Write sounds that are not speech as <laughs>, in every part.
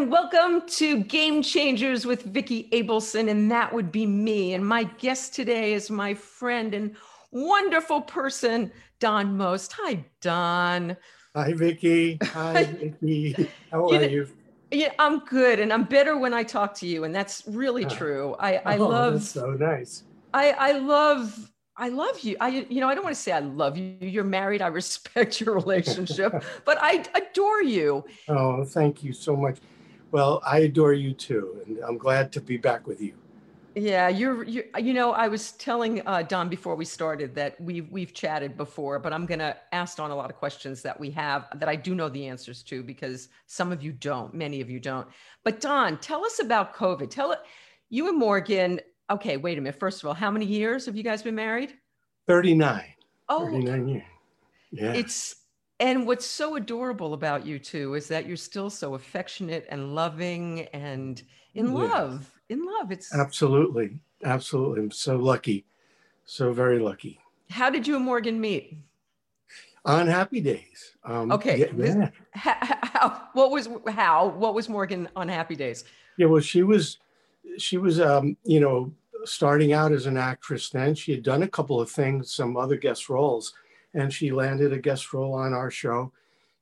and welcome to Game Changers with Vicki Abelson, and that would be me. And my guest today is my friend and wonderful person, Don Most. Hi, Don. Hi, Vicki. Hi, <laughs> Vicki. How You are know- you? Yeah, I'm good, and I'm better when I talk to you, and that's really Ah. true. I, I Oh, love, so nice. I, I love, I love you. I, you know, I don't want to say I love you. You're married. I <laughs> respect your relationship, <laughs> but I adore you. Oh, thank you so much. Well, I adore you too, and I'm glad to be back with you. Yeah, you're, you you know, I was telling uh, Don before we started that we've we've chatted before, but I'm gonna ask Don a lot of questions that we have that I do know the answers to because some of you don't, many of you don't. But Don, tell us about COVID. Tell it, you and Morgan. Okay, wait a minute. First of all, how many years have you guys been married? 39. Oh, 39 years. Yeah. it's and what's so adorable about you two is that you're still so affectionate and loving and in Yeah. love. In love. It's Absolutely. Absolutely. I'm so lucky. So very lucky. how did you and Morgan meet? On happy days. Um, Okay, Yeah, yeah. how, how, <laughs> what was how what was Morgan on Happy Days? Yeah, well, she was, she was, um, you know, starting out as an actress. Then she had done a couple of things, some other guest roles, and she landed a guest role on our show.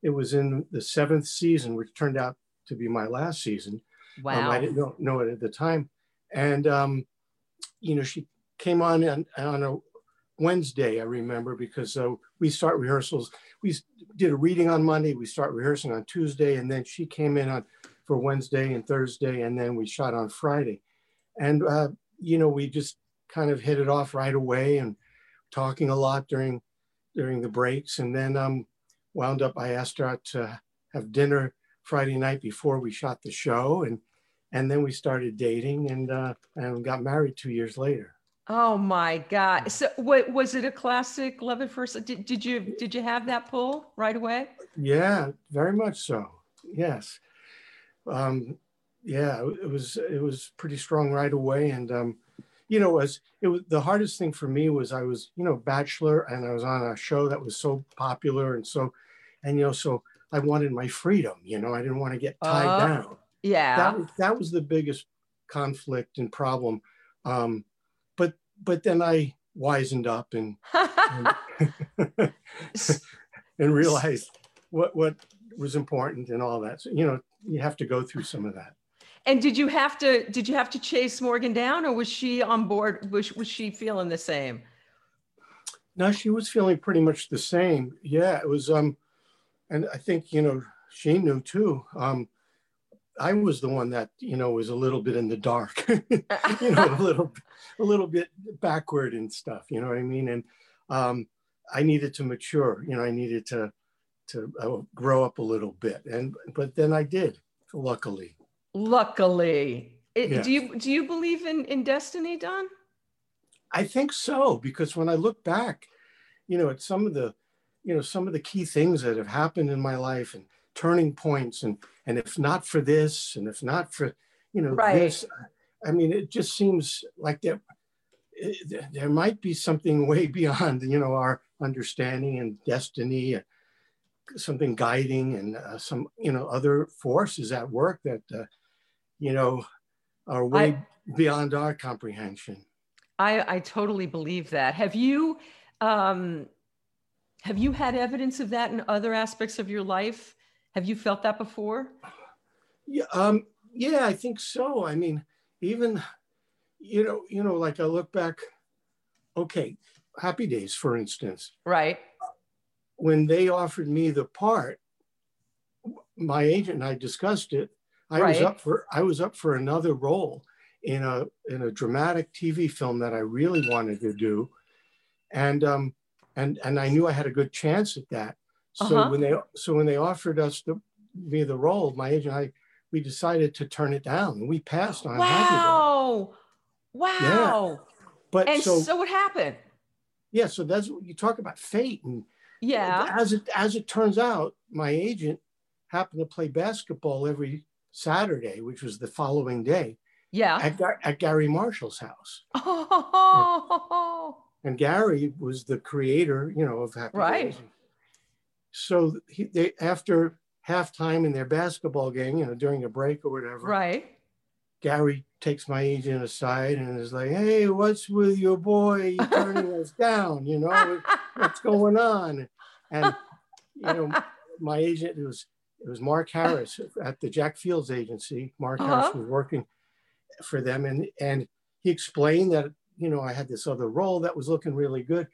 It was in the seventh season, which turned out to be my last season. Um, Wow. I didn't know, know it at the time, and um, you know, she came on on, on a Wednesday. I remember because uh, we start rehearsals. We did a reading on Monday. We start rehearsing on Tuesday, and then she came in on for Wednesday and Thursday, and then we shot on Friday. And uh, you know, we just kind of hit it off right away, and talking a lot during during the breaks, and then um, wound up. I asked her out to have dinner Friday night before we shot the show, and and then we started dating, and uh, and got married two years later. oh my God! So what was it a classic love at first? Did, did you did you have that pull right away? Yeah, very much so. Yes. Um, yeah, it was it was pretty strong right away, and um, you know, as it was the hardest thing for me was I was you know bachelor, and I was on a show that was so popular, and so, and you know, so I wanted my freedom. You know, I didn't want to get tied Uh, down. Yeah. That was that was the biggest conflict and problem. Um, but but then I wisened up and and <laughs> <laughs> realized what what was important and all that. So you know, you have to go through some of that. And did you have to did you have to chase Morgan down, or was she on board? Was was she feeling the same? No, she was feeling pretty much the same. Yeah, it was um and I think, you know, she knew too. Um I was the one that, you know, was a little bit in the dark. <laughs> you know, a little a little bit backward and stuff, you know what I mean? And um I needed to mature, you know, I needed to to uh, grow up a little bit. And but then I did, luckily. Luckily, It- do you do you believe in in destiny, Don? I think so because when I look back, you know, at some of the, you know, some of the key things that have happened in my life and turning points, and and if not for this, and if not for, you know, Right. this, I mean, it just seems like there, it- there might be something way <laughs> beyond, you know, our understanding and destiny, uh, something guiding, and uh, some, you know, other forces at work that, uh, you know, are way beyond our comprehension. I, I totally believe that. Have you um, have you had evidence of that in other aspects of your life? Have you felt that before? Yeah, um, yeah, I think so. I mean, even you know, you know, like I look back. Okay, Happy Days, for instance, Right. when they offered me the part, my agent and I discussed it. I was up for I was up for another role in a in a dramatic TV film that I really wanted to do, and um, and and I knew I had a good chance at that. So Uh-huh. when they so when they offered us the me the role, my agent and I we decided to turn it down, and we passed on. Wow. Wow. But And so, so, what happened? yeah, so that's what you talk about fate, and Yeah. as it as it turns out, my agent happened to play basketball every Saturday, which was the following day, Yeah. at, Gar- at Garry Marshall's house. Oh, And Garry was the creator, you know, of Happy Right. Days. So he, they after halftime in their basketball game, you know, during a break or whatever. Right. Garry takes my agent aside and is like, "Hey, what's with your boy turning us <laughs> down? You know, what's going on?" And you know, my agent was it was Mark Harris at the Jack Fields agency. Mark uh-huh. Harris was working for them, and and he explained that you know I had this other role that was looking really good,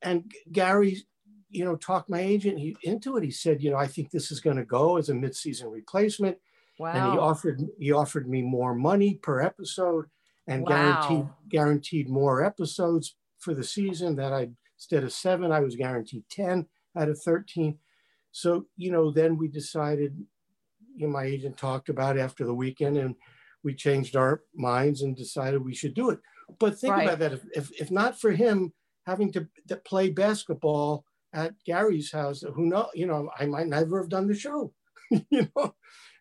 and Garry, you know, talked my agent he, into it. He said, you know, I think this is going to go as a midseason replacement. Wow. And he offered he offered me more money per episode and wow. guaranteed guaranteed more episodes for the season that I instead of seven, I was guaranteed 10 out of 13. So, you know, then we decided, you know, my agent talked about after the weekend and we changed our minds and decided we should do it. But think right. about that. If, if, if, not for him having to, to, play basketball at Garry's house, who know, you know, I might never have done the show, <laughs> you know,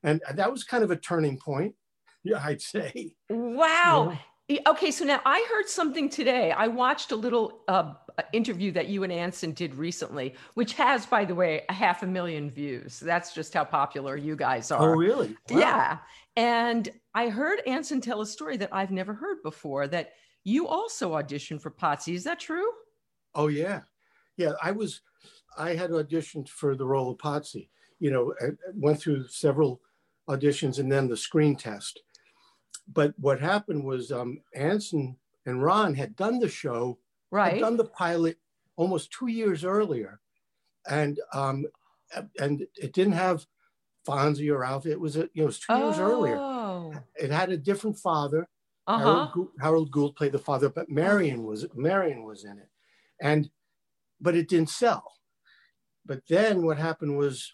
and that was kind of a turning point. <laughs> Yeah, I'd say. Wow. You know? Okay, so now I heard something today. I watched a little uh, interview that you and Anson did recently, which has, by the way, a half a million views. That's just how popular you guys are. Oh, really? Wow. Yeah. And I heard Anson tell a story that I've never heard before that you also auditioned for Potsy. Is that true? Oh, yeah. Yeah, I was, I had auditioned for the role of Potsy. You know, I went through several auditions and then the screen test. But what happened was um, Anson and Ron had done the show right. had done the pilot almost two years earlier, and um, and it didn't have Fonzie or Alf. It was a, you know it was two oh. years earlier. Oh. It had a different father. Uh-huh. Harold, Gould, Harold Gould played the father, but Marion was Marion was in it, and but it didn't sell. But then what happened was,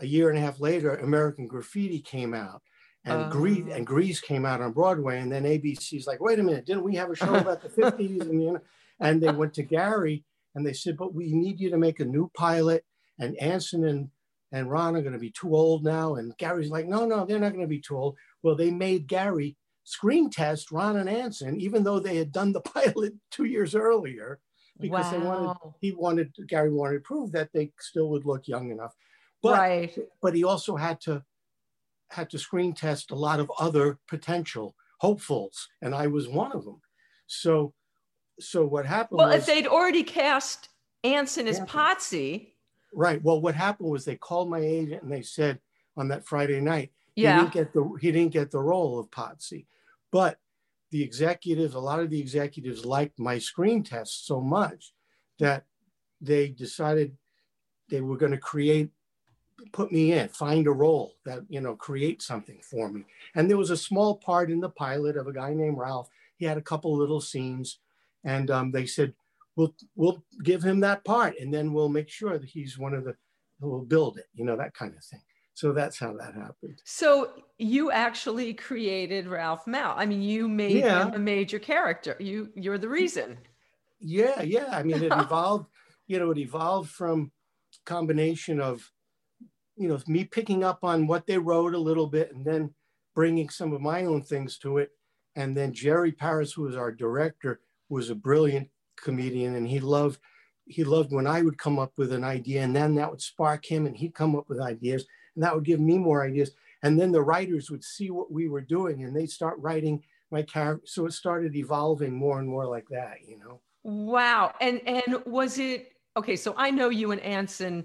a year and a half later, American Graffiti came out, and uh, Grease and Grease came out on Broadway, and then ABC's like, wait a minute, didn't we have a show about the <laughs> 50s? And, you know, and they went to Garry and they said, but we need you to make a new pilot. And Anson and, and Ron are going to be too old now. And Garry's like, no, no, they're not going to be too old. Well, they made Garry screen test Ron and Anson, even though they had done the <laughs> pilot two years earlier, because wow. they wanted, he wanted, Garry wanted to prove that they still would look young enough. But, right. but he also had to had to screen test a lot of other potential hopefuls, and I was one of them. So, so what happened? Well, was, if they'd already cast Anson as Potsy, right? Well, what happened was they called my agent and they said on that Friday night, yeah. he didn't get the he didn't get the role of Potsy, but the executives, a lot of the executives liked my screen test so much that they decided they were going to create put me in, find a role that, you know, create something for me. And there was a small part in the pilot of a guy named Ralph. He had a couple little scenes and um, they said, we'll, we'll give him that part and then we'll make sure that he's one of the, we'll build it, you know, that kind of thing. So that's how that happened. So you actually created Ralph Malph. I mean, you made yeah. him a major character. You, you're the reason. Yeah. Yeah. I mean, it evolved, you know, it evolved from combination of you know, me picking up on what they wrote a little bit and then bringing some of my own things to it. And then Jerry Paris, who was our director, was a brilliant comedian and he loved he loved when I would come up with an idea and then that would spark him and he'd come up with ideas and that would give me more ideas. And then the writers would see what we were doing and they'd start writing my character. So it started evolving more and more like that, you know. Wow. And and was it okay, so I know you and Anson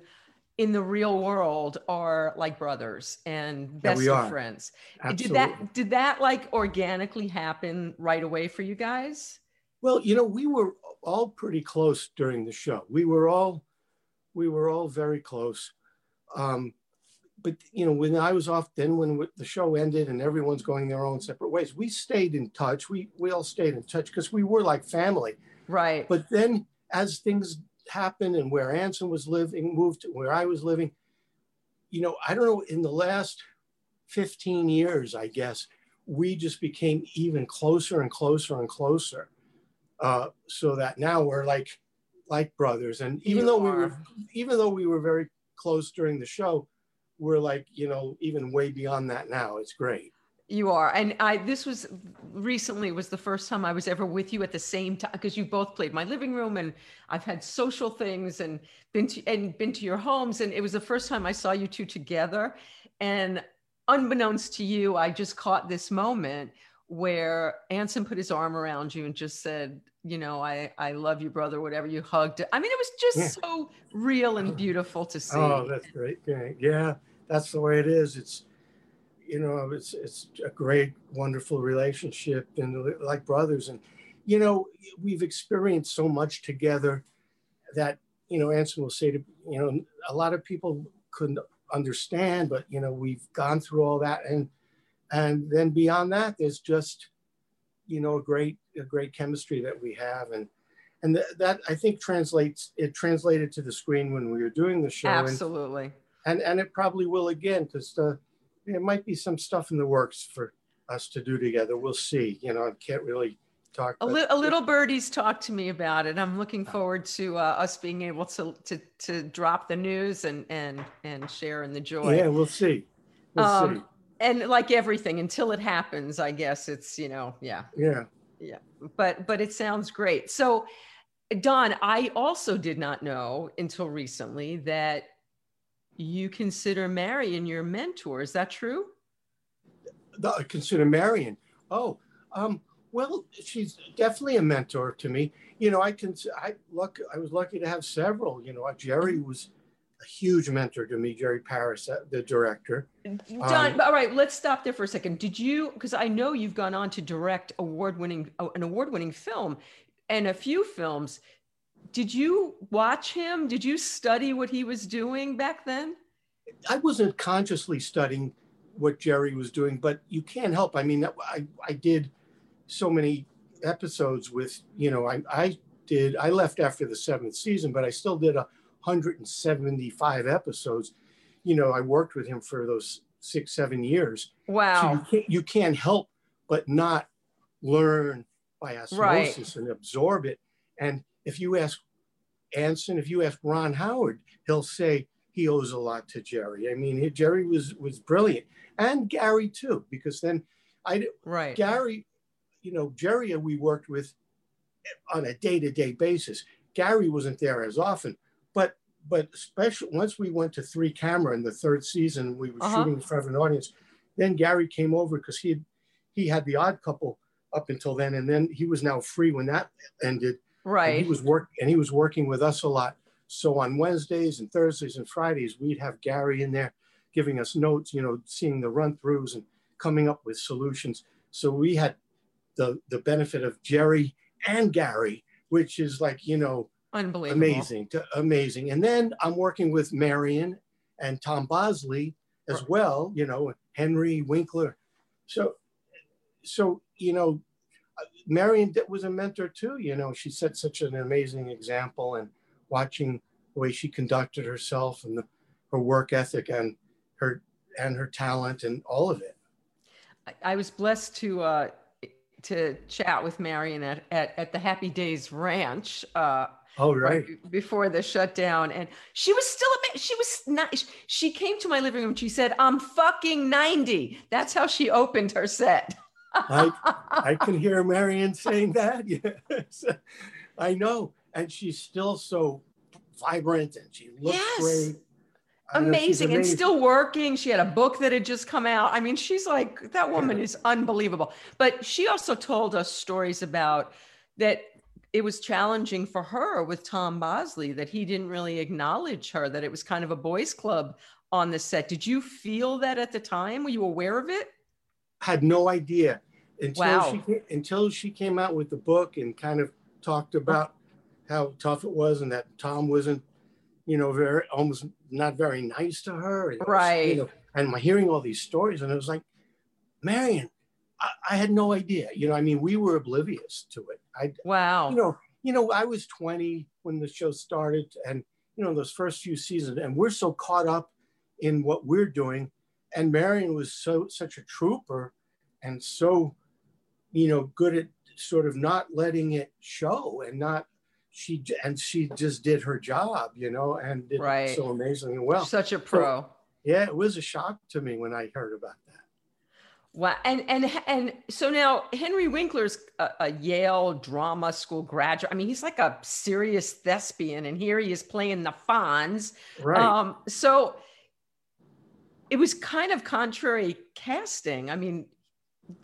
in the real world are like brothers and best yeah, of friends. Absolutely. Did that did that like organically happen right away for you guys? Well, you know, we were all pretty close during the show. We were all we were all very close. Um, but you know, when I was off, then when the show ended and everyone's going their own separate ways, we stayed in touch. We we all stayed in touch because we were like family. Right. But then as things happened and where Anson was living, moved to where I was living. You know, I don't know, in the last 15 years, I guess, we just became even closer and closer and closer. Uh, so that now we're like like brothers. And even you though are. we were even though we were very close during the show, we're like, you know, even way beyond that now. It's great. You are, and I. This was recently was the first time I was ever with you at the same time because you both played my living room, and I've had social things and been to and been to your homes, and it was the first time I saw you two together. And unbeknownst to you, I just caught this moment where Anson put his arm around you and just said, you know, I I love you, brother. Whatever you hugged. I mean, it was just yeah. so real and beautiful to oh, see. Oh, that's great. Yeah, that's the way it is. It's you know, it's it's a great, wonderful relationship and like brothers. And you know, we've experienced so much together that you know, Anson will say to you know, a lot of people couldn't understand, but you know, we've gone through all that, and and then beyond that, there's just you know, a great a great chemistry that we have, and and th- that I think translates it translated to the screen when we were doing the show. Absolutely. And, and, and it probably will again because uh, there might be some stuff in the works for us to do together. We'll see. You know, I can't really talk. A, li- a little birdie's talked to me about it. I'm looking forward to uh, us being able to to to drop the news and and and share in the joy. Yeah, we'll see. We'll um, see. And like everything, until it happens, I guess it's you know, yeah, yeah, yeah. But but it sounds great. So, Don, I also did not know until recently that you consider Marion your mentor. Is that true? I consider Marion. Oh, um, well, she's definitely a mentor to me. You know, I can. I luck. I was lucky to have several. You know, Jerry was a huge mentor to me. Jerry Paris, uh, the director. Don, um, all right, let's stop there for a second. Did you? Because I know you've gone on to direct award-winning uh, an award-winning film and a few films did you watch him? Did you study what he was doing back then? I wasn't consciously studying what Jerry was doing, but you can't help. I mean, I, I did so many episodes with, you know, I, I did, I left after the seventh season, but I still did a 175 episodes. You know, I worked with him for those six, seven years. Wow. So you can't, you can't help but not learn by osmosis right. and absorb it. And if you ask Anson, if you ask Ron Howard, he'll say he owes a lot to Jerry. I mean, Jerry was was brilliant, and Garry too, because then I right Garry, you know, Jerry we worked with on a day to day basis. Garry wasn't there as often, but but especially once we went to three camera in the third season, we were uh-huh. shooting in front of an audience. Then Garry came over because he had, he had the Odd Couple up until then, and then he was now free when that ended Right. And he was work and he was working with us a lot. So on Wednesdays and Thursdays and Fridays, we'd have Garry in there giving us notes, you know, seeing the run throughs and coming up with solutions. So we had the the benefit of Jerry and Garry, which is like, you know, unbelievable. Amazing. To, amazing. And then I'm working with Marion and Tom Bosley as well, you know, Henry Winkler. So so, you know, Marion was a mentor too. You know, she set such an amazing example, and watching the way she conducted herself and the, her work ethic and her and her talent and all of it. I was blessed to uh, to chat with Marion at, at, at the Happy Days Ranch. Uh, oh right. Before the shutdown, and she was still a she was not. She came to my living room. She said, "I'm fucking 90." That's how she opened her set. <laughs> I, I can hear Marion saying that. <laughs> Yes, I know. And she's still so vibrant and she looks yes. great. Amazing. amazing and still working. She had a book that had just come out. I mean, she's like, that woman is unbelievable. But she also told us stories about that it was challenging for her with Tom Bosley, that he didn't really acknowledge her, that it was kind of a boys' club on the set. Did you feel that at the time? Were you aware of it? Had no idea until wow. she came, until she came out with the book and kind of talked about how tough it was and that Tom wasn't, you know, very almost not very nice to her. right. You know, and my hearing all these stories, and it was like, Marion, I, I, had no idea. You know, I mean, we were oblivious to it. I wow. You know, you know, I was 20 when the show started, and you know, those first few seasons, and we're so caught up in what we're doing. And Marion was so such a trooper and so you know, good at sort of not letting it show and not she and she just did her job, you know, and did right. so amazingly well. Such a pro. So, yeah, it was a shock to me when I heard about that. Wow, and and and so now Henry Winkler's a, a, Yale drama school graduate. I mean, he's like a serious thespian, and here he is playing the Fonz. Right. Um, so it was kind of contrary casting. I mean,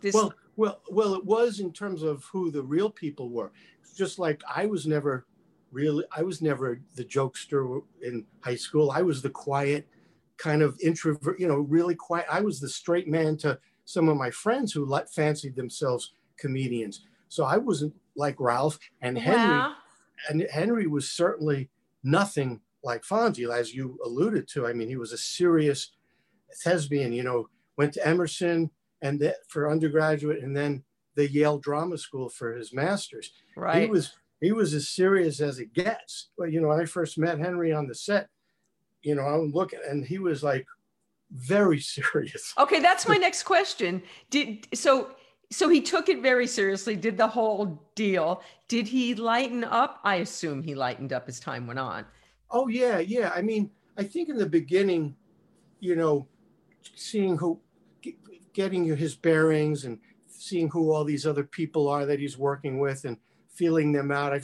this. Well, well, well, it was in terms of who the real people were. Just like I was never really, I was never the jokester in high school. I was the quiet, kind of introvert. You know, really quiet. I was the straight man to some of my friends who let, fancied themselves comedians. So I wasn't like Ralph and Henry. Wow. And Henry was certainly nothing like Fonzie, as you alluded to. I mean, he was a serious thespian, you know, went to Emerson and the, for undergraduate and then the Yale Drama School for his master's. Right. He was he was as serious as it gets. But you know, when I first met Henry on the set, you know, I'm looking and he was like very <laughs> serious. Okay, that's my next question. Did so so he took it very seriously, did the whole deal. Did he lighten up? I assume he lightened up as time went on. Oh yeah, yeah. I mean, I think in the beginning, you know, seeing who getting his bearings and seeing who all these other people are that he's working with and feeling them out. I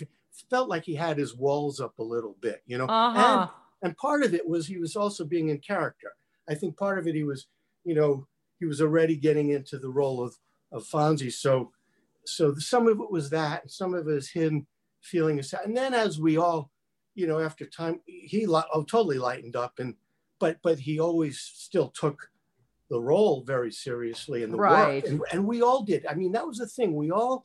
felt like he had his walls up a little bit, you know. Uh-huh. And, and part of it was he was also being in character. I think part of it he was, you know, he was already getting into the role of of Fonzie. So, so some of it was that, some of it is him feeling sad. And then as we all, you know, after time, he oh, totally lightened up, and but but he always still took the role very seriously and the right. work, and, and we all did. I mean, that was the thing. We all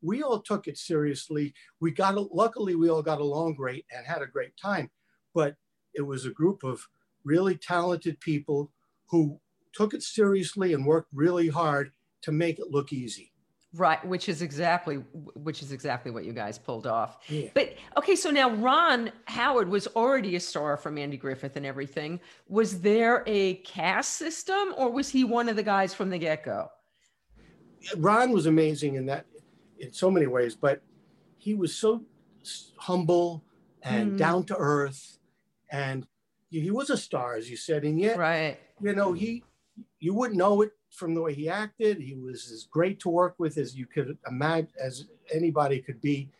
we all took it seriously. We got luckily we all got along great and had a great time, but it was a group of really talented people who took it seriously and worked really hard to make it look easy right which is exactly which is exactly what you guys pulled off yeah. but okay so now ron howard was already a star from andy griffith and everything was there a cast system or was he one of the guys from the get-go ron was amazing in that in so many ways but he was so humble and mm. down to earth and he was a star, as you said, and yet, right? You know, he you wouldn't know it from the way he acted. He was as great to work with as you could imagine, as anybody could be,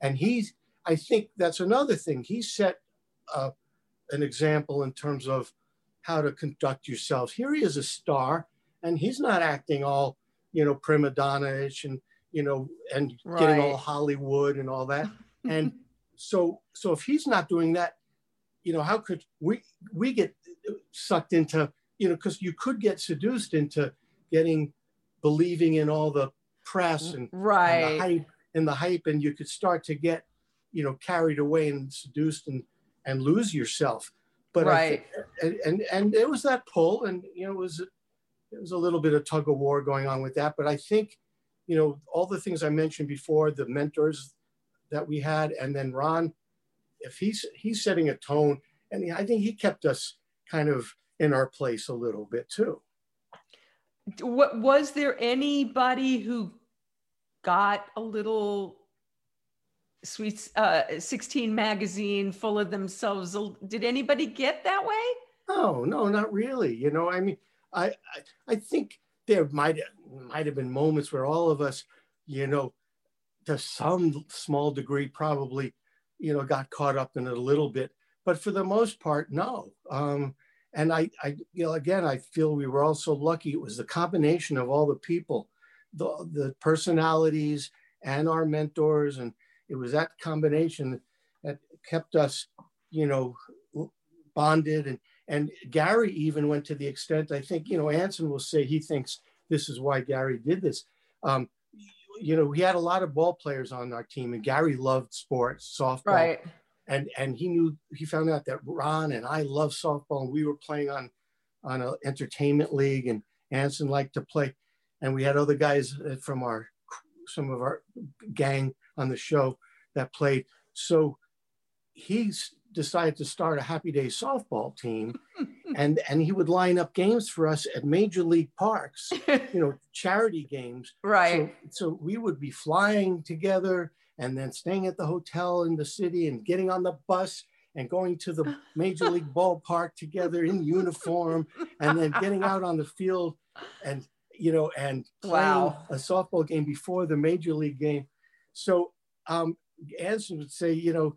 and he's. I think that's another thing. He set uh, an example in terms of how to conduct yourself. Here he is a star, and he's not acting all you know prima donna-ish and you know and right. getting all Hollywood and all that. <laughs> and so so if he's not doing that, you know, how could we we get sucked into, you know, because you could get seduced into getting believing in all the press and, right. and the hype and the hype, and you could start to get, you know, carried away and seduced and and lose yourself. But right, think, and, and and it was that pull, and you know, it was it was a little bit of tug of war going on with that. But I think, you know, all the things I mentioned before, the mentors that we had, and then Ron if he's he's setting a tone, and I think he kept us kind of in our place a little bit too. What was there anybody who got a little sweet uh, 16 magazine full of themselves? Did anybody get that way? Oh no, not really. You know, I mean, I I, I think there might might have been moments where all of us, you know, to some small degree, probably you know, got caught up in it a little bit. But for the most part, no. Um, and I, I, you know, again, I feel we were all so lucky. It was the combination of all the people, the, the personalities and our mentors. And it was that combination that kept us, you know, bonded. And, and Garry even went to the extent, I think, you know, Anson will say he thinks this is why Garry did this. Um, you know, we had a lot of ball players on our team, and Garry loved sports, softball. Right. And and he knew he found out that Ron and I love softball, and we were playing on on an entertainment league, and Anson liked to play, and we had other guys uh, from our some of our gang on the show that played. So he's decided to start a Happy Day softball team, <laughs> and and he would line up games for us at major league parks, <laughs> you know, charity games. Right. So, so we would be flying together and then staying at the hotel in the city and getting on the bus and going to the <laughs> major league ballpark together in uniform and then getting out on the field and you know, and playing Wow. a softball game before the major league game. So um, Anson would say, you know,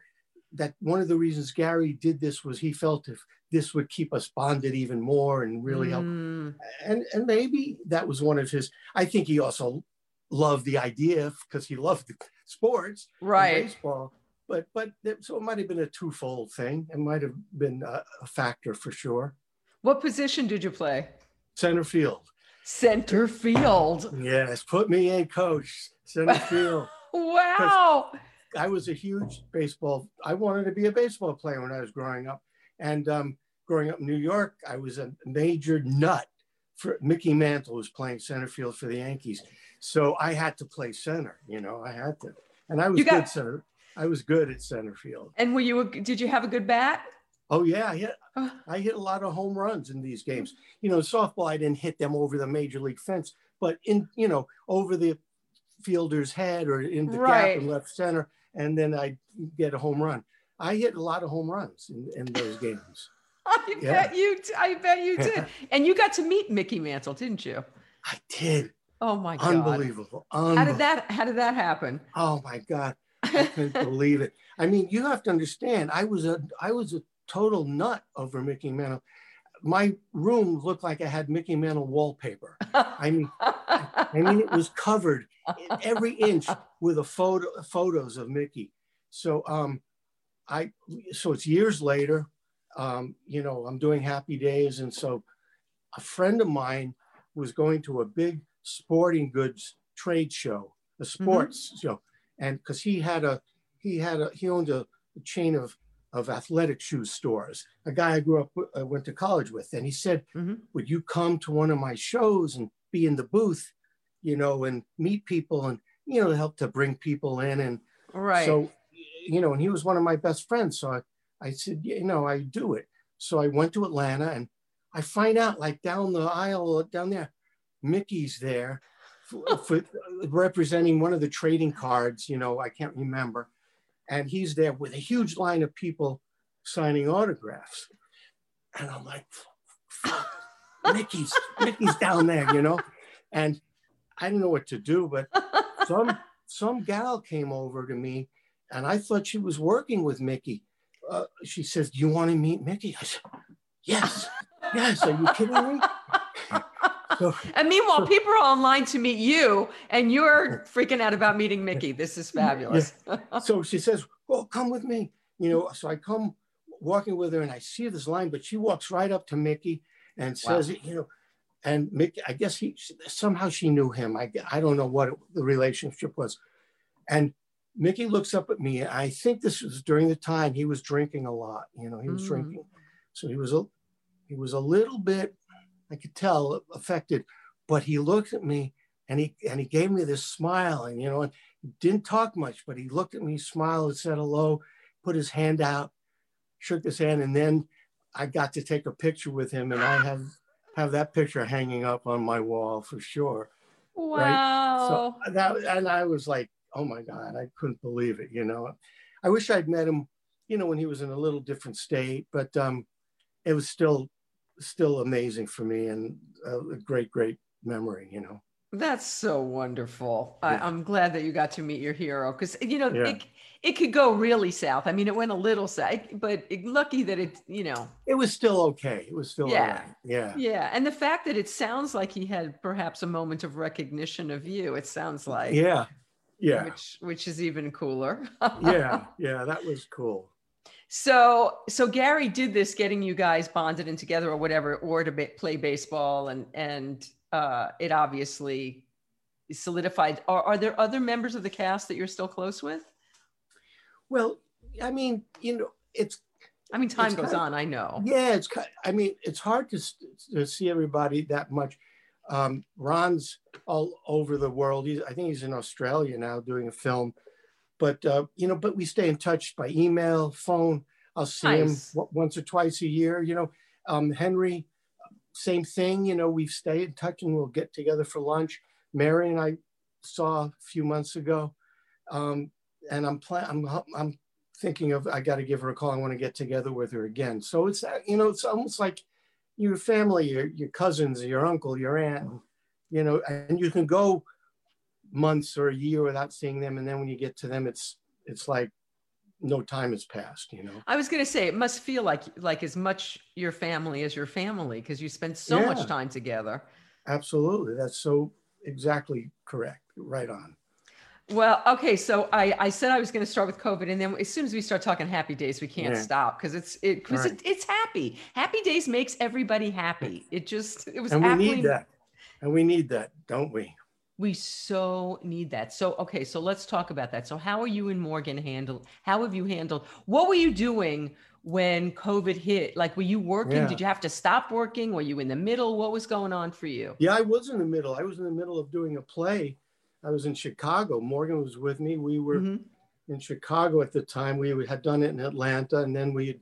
that one of the reasons Garry did this was he felt if this would keep us bonded even more and really help. Mm, And and maybe that was one of his. I think he also loved the idea because he loved sports, right. baseball. But but so it might have been a twofold thing. It might have been a, a factor for sure. What position did you play? Center field. Center field. Yes, put me in, coach. Center <laughs> field. Wow. I was a huge baseball. I wanted to be a baseball player when I was growing up, and um, growing up in New York, I was a major nut for Mickey Mantle was playing center field for the Yankees, so I had to play center. You know, I had to, and I was got- good center. I was good at center field. And were you? Did you have a good bat? Oh yeah, I hit, Oh. I hit a lot of home runs in these games. You know, softball I didn't hit them over the major league fence, but in you know over the fielder's head or in the Right. gap in left center, and then I get a home run. I hit a lot of home runs in, in those games. <laughs> I Yeah. bet you. I bet you did. <laughs> and you got to meet Mickey Mantle, didn't you? I did. Oh my god. Unbelievable. How did that? How did that happen? Oh my God. I couldn't <laughs> believe it. I mean, you have to understand, I was a I was a total nut over Mickey Mantle. My room looked like I had Mickey Mantle wallpaper. I mean, I mean, it was covered every inch with a photo photos of Mickey. So um, I so it's years later. Um, you know, I'm doing Happy Days, and so a friend of mine was going to a big sporting goods trade show, a sports show, and because he had a he had a he owned a, a chain of of athletic shoe stores. A guy I grew up with, uh, went to college with, and he said, Mhm. "Would you come to one of my shows and be in the booth, you know, and meet people and you know help to bring people in and right. so, you know, and he was one of my best friends. So I, I said, you know, I do it. So I went to Atlanta and I find out like down the aisle down there, Mickey's there for, for representing one of the trading cards, you know, I can't remember. And he's there with a huge line of people signing autographs. And I'm like, Mickey's, Mickey's down there, you know? And I didn't know what to do, but some some gal came over to me and I thought she was working with Mickey. Uh, she says, Do you want to meet Mickey? I said, Yes, yes. Are you kidding me? <laughs> And meanwhile, people are online to meet you, and you're freaking out about meeting Mickey. This is fabulous. so she says, Well, come with me. You know, so I come walking with her and I see this line, but she walks right up to Mickey and says, You know, and Mickey, I guess he somehow she knew him. I, I don't know what the relationship was. And Mickey looks up at me. I think this was during the time he was drinking a lot. You know, he was Mm. drinking, so he was a he was a little bit, I could tell, affected. But he looked at me and he and he gave me this smile, and you know, and didn't talk much, but he looked at me, smiled, and said hello, put his hand out, shook his hand, and then I got to take a picture with him, and I <gasps> have have that picture hanging up on my wall for sure. wow. So that and I was like, oh my God, I couldn't believe it, you know. I wish I'd met him, you know, when he was in a little different state, but um it was still still amazing for me and a, great, great memory, you know. That's so wonderful. I, Yeah. I'm glad that you got to meet your hero because you know Yeah. it it could go really south. I mean, it went a little south, but it, lucky that it you know It was still okay. It was still Yeah. right. Yeah. yeah. And the fact that it sounds like he had perhaps a moment of recognition of you. It sounds like Yeah. Yeah. which which is even cooler. <laughs> Yeah. Yeah. That was cool. So so Garry did this, getting you guys bonded and together or whatever, or to ba- play baseball, and and uh, it obviously solidified. Are, are there other members of the cast that you're still close with? Well, I mean, you know, it's I mean, time goes on. I know. Yeah, it's I mean, it's hard to, to see everybody that much. Um, Ron's all over the world. He's, I think he's in Australia now doing a film, but uh, you know, but we stay in touch by email, phone. I'll see Nice. him w- once or twice a year. You know, um, Henry, same thing. You know, we stay in touch and we'll get together for lunch. Mary and I saw a few months ago, um, and I'm plan- I'm I'm thinking of I got to give her a call. I want to get together with her again. So it's uh, you know it's almost like your family, your your cousins, your uncle, your aunt. you know, and you can go months or a year without seeing them, and then when you get to them, it's it's like no time has passed. You know. I was going to say it must feel like like as much your family as your family because you spend so yeah. much time together. Absolutely, that's so exactly correct. Right on. Well, okay. So I, I said I was going to start with COVID, and then as soon as we start talking happy days, we can't yeah. stop because it's it, cause right. it, it's happy. Happy days makes everybody happy. It just it was. And we need that, and we need that, don't we? We so need that. So okay, so let's talk about that. So how are you and Morgan handled? How have you handled? What were you doing when COVID hit? Like, were you working? Yeah. Did you have to stop working? Were you in the middle? What was going on for you? Yeah, I was in the middle. I was in the middle of doing a play I was in Chicago. Morgan was with me. We were mm-hmm. in Chicago at the time. We had done it in Atlanta, and then we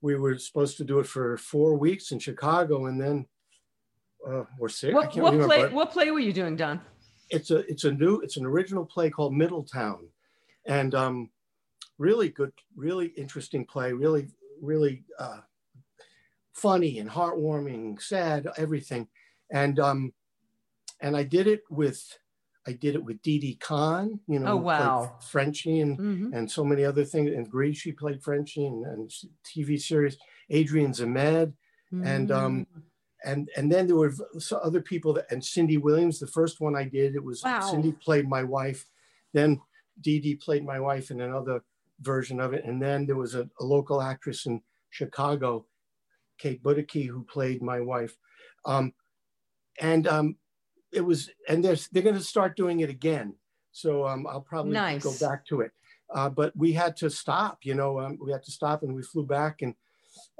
we were supposed to do it for four weeks in Chicago, and then uh, we're sick. What, what play? What play were you doing, Don? It's a it's a new it's an original play called Middletown, and um, really good, really interesting play. Really, really uh, funny and heartwarming, sad, everything, and um, and I did it with I did it with Didi Conn, you know, oh, wow. Frenchie and, mm-hmm. and so many other things. And Grease, she played Frenchie and, and TV series, Adrian Zmed. Mm-hmm. And, um, mm. And, and then there were other people that, and Cindy Williams, the first one I did, it was wow. Cindy played my wife. Then Didi played my wife in another version of it. And then there was a, a local actress in Chicago, Kate Budicki, who played my wife. Um, and um, it was, and they're, they're going to start doing it again. So um, I'll probably nice. go back to it. Uh, but we had to stop, you know, um, we had to stop and we flew back and,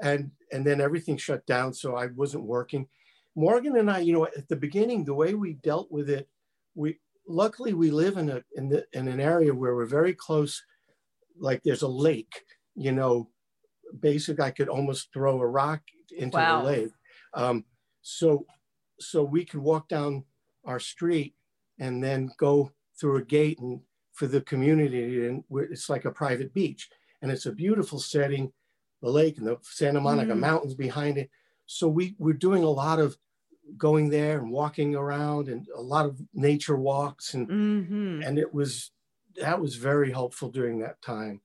and, and then everything shut down. So I wasn't working. Morgan and I, you know, at the beginning, the way we dealt with it, we, luckily we live in a, in, the, in an area where we're very close, like there's a lake, you know, basic, I could almost throw a rock into wow. the lake. Um, so, so we could walk down our street and then go through a gate and for the community and it's like a private beach and it's a beautiful setting the lake and the santa monica mm. mountains behind it so we we're doing a lot of going there and walking around and a lot of nature walks and mm-hmm. and it was that was very helpful during that time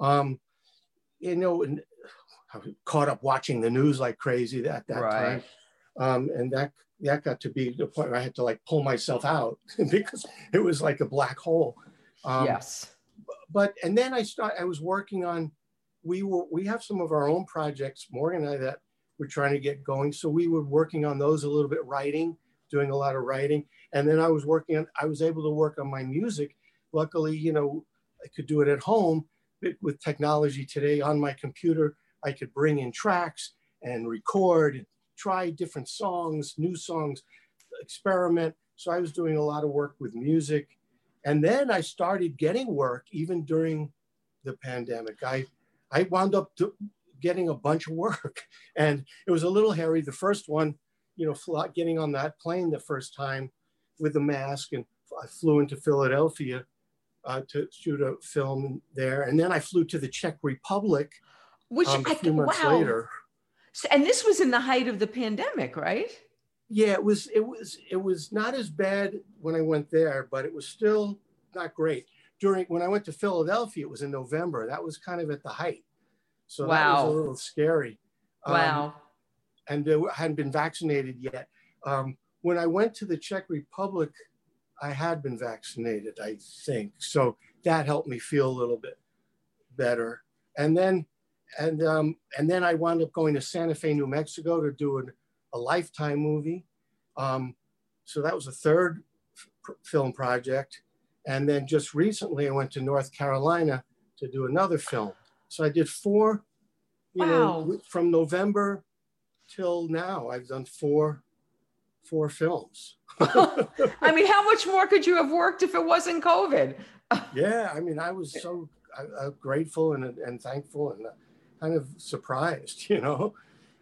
um you know and I caught up watching the news like crazy at that right. time um and that that got to be the point where I had to like pull myself out <laughs> because it was like a black hole. Um, yes. But and then I start. I was working on. We were we have some of our own projects, Morgan and I, that we're trying to get going. So we were working on those a little bit, writing, doing a lot of writing, and then I was working on. I was able to work on my music. Luckily, you know, I could do it at home. With technology today on my computer, I could bring in tracks and record try different songs, new songs, experiment. So I was doing a lot of work with music. And then I started getting work even during the pandemic. I, I wound up getting a bunch of work <laughs> and it was a little hairy. The first one, you know, getting on that plane the first time with a mask and I flew into Philadelphia uh, to shoot a film there. And then I flew to the Czech Republic Which um, a few I, months wow. later and this was in the height of the pandemic, right? Yeah, it was. It was. It was not as bad when I went there, but it was still not great. During when I went to Philadelphia, it was in November. That was kind of at the height, so wow. that was a little scary. Um, wow. Um, and they hadn't been vaccinated yet. Um, when I went to the Czech Republic, I had been vaccinated, I think. So that helped me feel a little bit better. And then and um, and then I wound up going to Santa Fe, New Mexico, to do an, a Lifetime movie. Um, so that was a third film project, and then just recently I went to North Carolina to do another film. So I did four, you wow. know, from November till now. I've done four four films. <laughs> I mean, how much more could you have worked if it wasn't COVID? <laughs> yeah, I mean, I was so uh, grateful and, and thankful and. Uh, kind of surprised, <laughs> you know.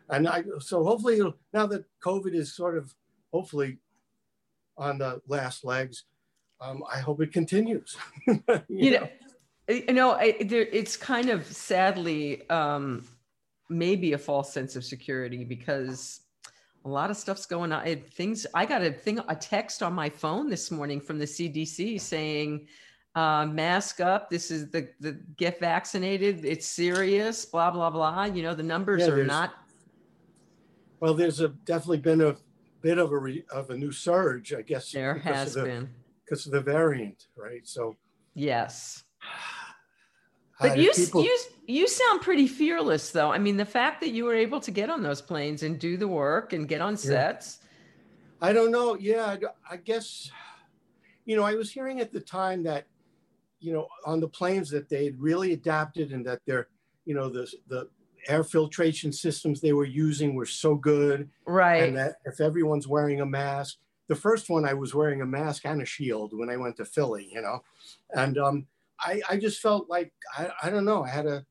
And I so hopefully now that COVID is sort of hopefully on the last legs, um, I hope it continues. you, <laughs> you know, you know, I, there, it's kind of sadly um, maybe a false sense of security because a lot of stuff's going on. It, things I got a thing, a text on my phone this morning from the CDC saying, uh, "Mask up. This is the the get vaccinated. It's serious." Blah blah blah. You know the numbers Yeah, are not. Well, there's a definitely been a bit of a re, of a new surge, I guess. There has the, been. Because of the variant, right? So, Yes. <sighs> uh, But you people- you you sound pretty fearless though. I mean, the fact that you were able to get on those planes and do the work and get on sets. I don't know. Yeah, I, I guess, you know, I was hearing at the time that, you know, on the planes that they had really adapted and that their, you know, the the air filtration systems they were using were so good, Right. and that if everyone's wearing a mask, the first one I was wearing a mask and a shield when I went to Philly, you know, and um, I I just felt like I I don't know I had a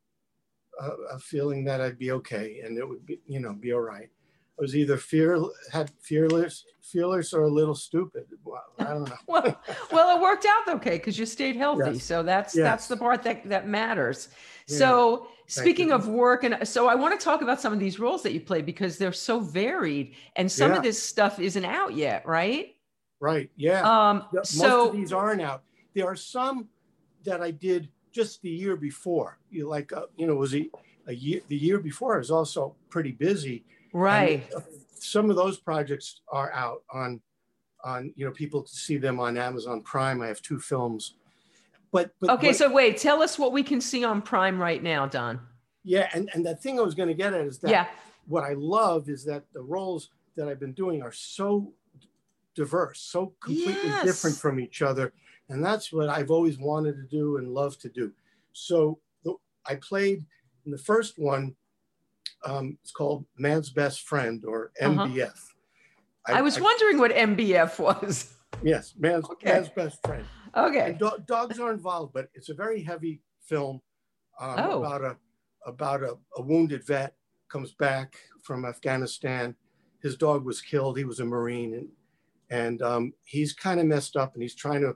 a, a feeling that I'd be okay and it would be you know be all right. I was either fear had fearless fearless or a little stupid. Well, I don't know. <laughs> well, well, it worked out okay because you stayed healthy. Yes. So that's Yes. that's the part that that matters. Yeah. So speaking of work, and so I want to talk about some of these roles that you play because they're so varied, and some Yeah. of this stuff isn't out yet, right? Right? Yeah. Um, most so of these aren't out. There are some that I did just the year before. You like, uh, you know, it was a, a year. The year before I was also pretty busy. And, right, uh, some of those projects are out on, on you know, people can see them on Amazon Prime. I have two films, but but okay. what- So wait, tell us what we can see on Prime right now, Don. yeah, and and that thing I was going to get at is that yeah, what I love is that the roles that I've been doing are so diverse, so completely Yes. different from each other. And that's what I've always wanted to do and love to do. So the, I played in the first one, um, it's called Man's Best Friend or Uh-huh. MBF. I, was wondering what MBF was. yes, Man's, Okay. Man's Best Friend. Okay. Do- dogs are involved, but it's a very heavy film um, Oh. about a about a, a wounded vet comes back from Afghanistan. His dog was killed. He was a Marine, and and um, he's kind of messed up, and he's trying to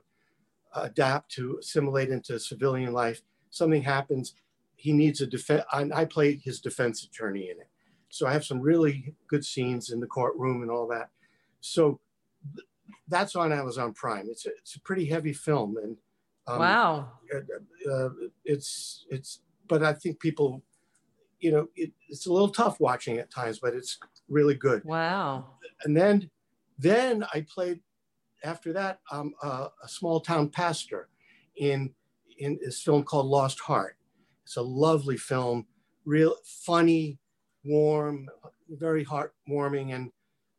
adapt to assimilate into civilian life. Something happens. He needs a defense. I, I played his defense attorney in it, so I have some really good scenes in the courtroom and all that. So that's on Amazon Prime. It's a, it's a pretty heavy film, and um, wow. uh, uh, it's it's. But I think people, you know, it, it's a little tough watching at times, but it's really good. Wow. And then, then I played after that um, uh, a small town pastor in in this film called Lost Heart. It's a lovely film, real funny, warm, very heartwarming, and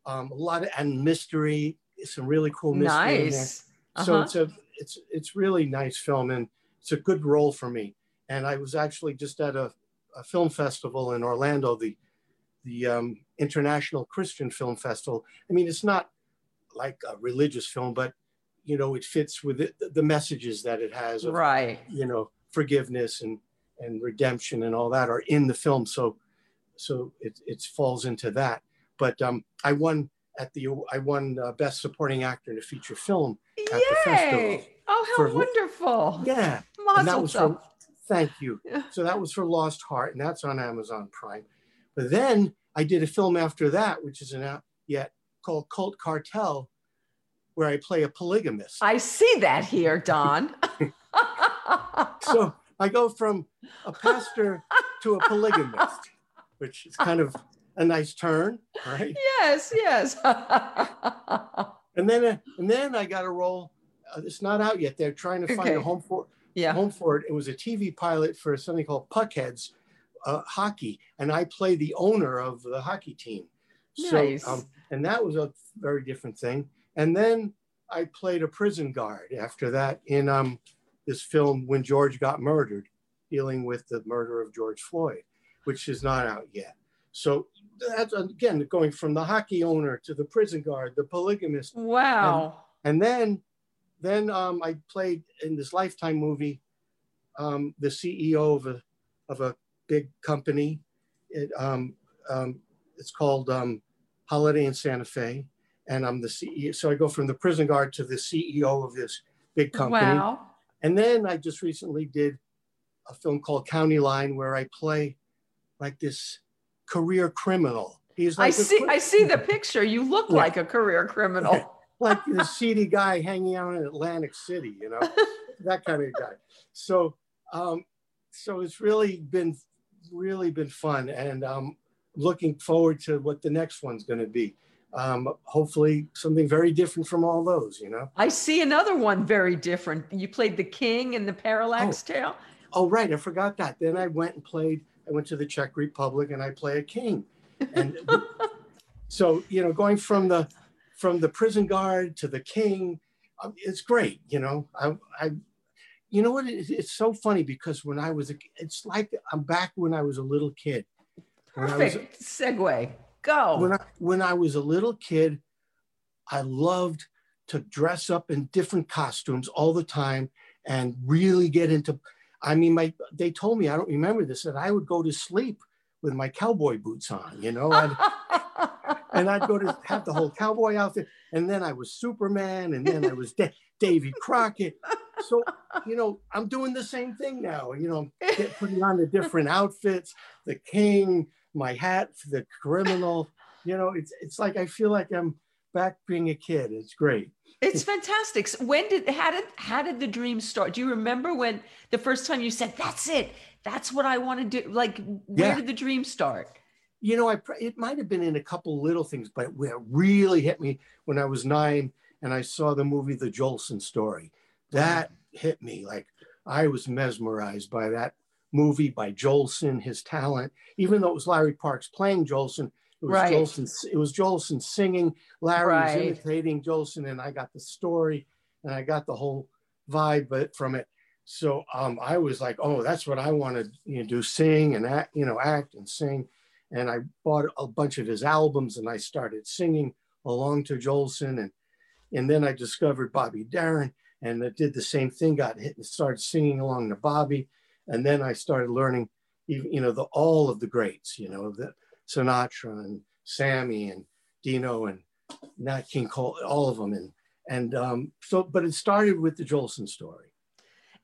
um, a lot of and mystery. Some really cool mystery. Nice. So Uh-huh. it's a it's it's really nice film and it's a good role for me. And I was actually just at a, a film festival in Orlando, the the um, International Christian Film Festival. I mean, it's not like a religious film, but you know, it fits with it, the messages that it has of Right. you know forgiveness and and redemption and all that are in the film. So so it it falls into that. But um, I won at the I won uh, best supporting actor in a feature film at the festival. Yay. Oh, how For- wonderful. Yeah, and that was for thank you. Yeah. So that was for Lost Heart, and that's on Amazon Prime. But then I did a film after that, which isn't out yet, called Cult Cartel, where I play a polygamist. I see that here, <laughs> Don. so I go from a pastor to a polygamist, which is kind of a nice turn, right? yes, yes. <laughs> And then, and then I got a role. Uh, it's not out yet. They're trying to find Okay. a home for yeah. home for it. It was a TV pilot for something called Puckheads uh, Hockey, and I play the owner of the hockey team. Nice. So, um, and that was a very different thing. And then I played a prison guard after that in um, this film When George Got Murdered, dealing with the murder of George Floyd, which is not out yet. So that's again going from the hockey owner to the prison guard, the polygamist, Wow. and then then um, I played in this Lifetime movie, um, the CEO of a of a big company. It, um, um, it's called um, Holiday in Santa Fe, and I'm the CEO. So I go from the prison guard to the CEO of this big company. Wow. And then I just recently did a film called County Line, where I play like this career criminal He's I like a see. I see the picture. You look Yeah. like a career criminal. <laughs> like the seedy guy hanging out in Atlantic City, you know, <laughs> that kind of guy. So, um, so it's really been, really been fun, and um, looking forward to what the next one's going to be. Um, hopefully, something very different from all those, you know. I see another one very different. You played the king in the Parallax Tale. Oh, right, I forgot that. Then I went and played. I went to the Czech Republic and I play a king, <laughs> and so you know, going from the from the prison guard to the king, um, it's great. You know, I, I you know what? It, it's so funny because when I was a, it's like I'm back when I was a little kid. I was- Perfect segue. Go. when I when I was a little kid, I loved to dress up in different costumes all the time and really get into. I mean, my they told me I don't remember this that I would go to sleep with my cowboy boots on, you know, and, <laughs> and I'd go to have the whole cowboy outfit, and then I was Superman, and then I was Da- Davy Crockett. So you know, I'm doing the same thing now. You know, get, putting on the different outfits, the king, my hat the criminal. You know, it's it's like I feel like I'm back being a kid. It's great. It's fantastic. So When did how did how did the dream start? Do you remember when the first time you said, "That's it. That's what I want to do"? Like, where Yeah. did the dream start? You know, I it might have been in a couple little things, but where it really hit me when I was nine and I saw the movie The Jolson Story. That mm. hit me like I was mesmerized by that movie by Jolson, his talent. Even though it was Larry Parks playing Jolson, it was Right. Jolson. It was Jolson singing. Larry Right. was imitating Jolson, and I got the story and I got the whole vibe but from it. So um, I was like, oh, that's what I want to you know, do: sing and act, you know, act and sing. And I bought a bunch of his albums, and I started singing along to Jolson, and and then I discovered Bobby Darin, and I did the same thing. Got hit and started singing along to Bobby, and then I started learning, even you know, the all of the greats, you know, the Sinatra and Sammy and Dino and Nat King Cole, all of them, and and um, so, but it started with the Jolson story.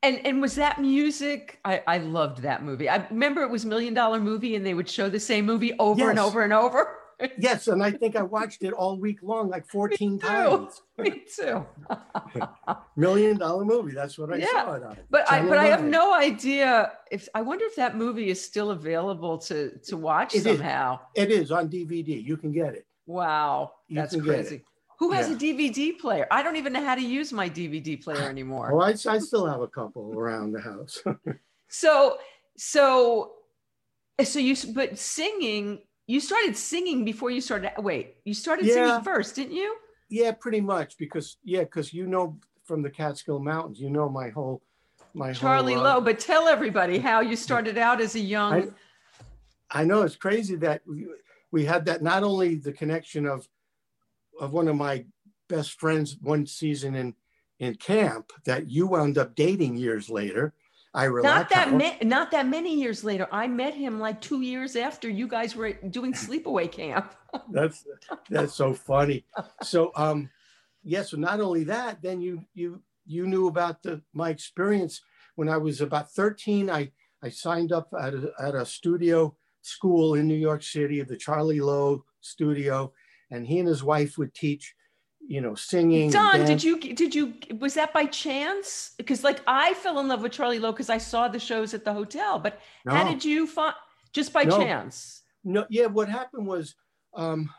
And and was that music? I I loved that movie. I remember it was Million Dollar Movie, and they would show the same movie over and over and over. <laughs> Yes, and I think I watched it all week long, like <laughs> 14 too. times. <laughs> Me too. Million dollar movie. That's what I Yeah, saw it on. But I but I have no idea if I wonder if that movie is still available to to watch It is. somehow. It is on DVD. You can get it. Wow, You that's can get it. crazy. Who has Yeah. a DVD player? I don't even know how to use my DVD player Oh, anymore. I, I still have a couple around the house. So so so you but singing you started singing before you started wait you started Yeah. singing first didn't you yeah, pretty much because yeah, because you know from the Catskill Mountains, you know my whole my charlie whole, uh, lowe but tell everybody how you started out as a young I, I know it's crazy that we, we had that not only the connection of of one of my best friends one season in in camp that you wound up dating years later. I not that ma- not that many years later i met him like two years after you guys were doing sleepaway camp <laughs> that's that's so funny. So um yes, so not only that, then you you you knew about the my experience when I was about 13. I I signed up at a, at a studio school in New York City, the Charlie Lowe studio, and he and his wife would teach, you know, singing. don did you did you was that by chance because like i fell in love with charlie lowe because i saw the shows at the hotel but how did you find just by No. chance No, yeah, what happened was, um,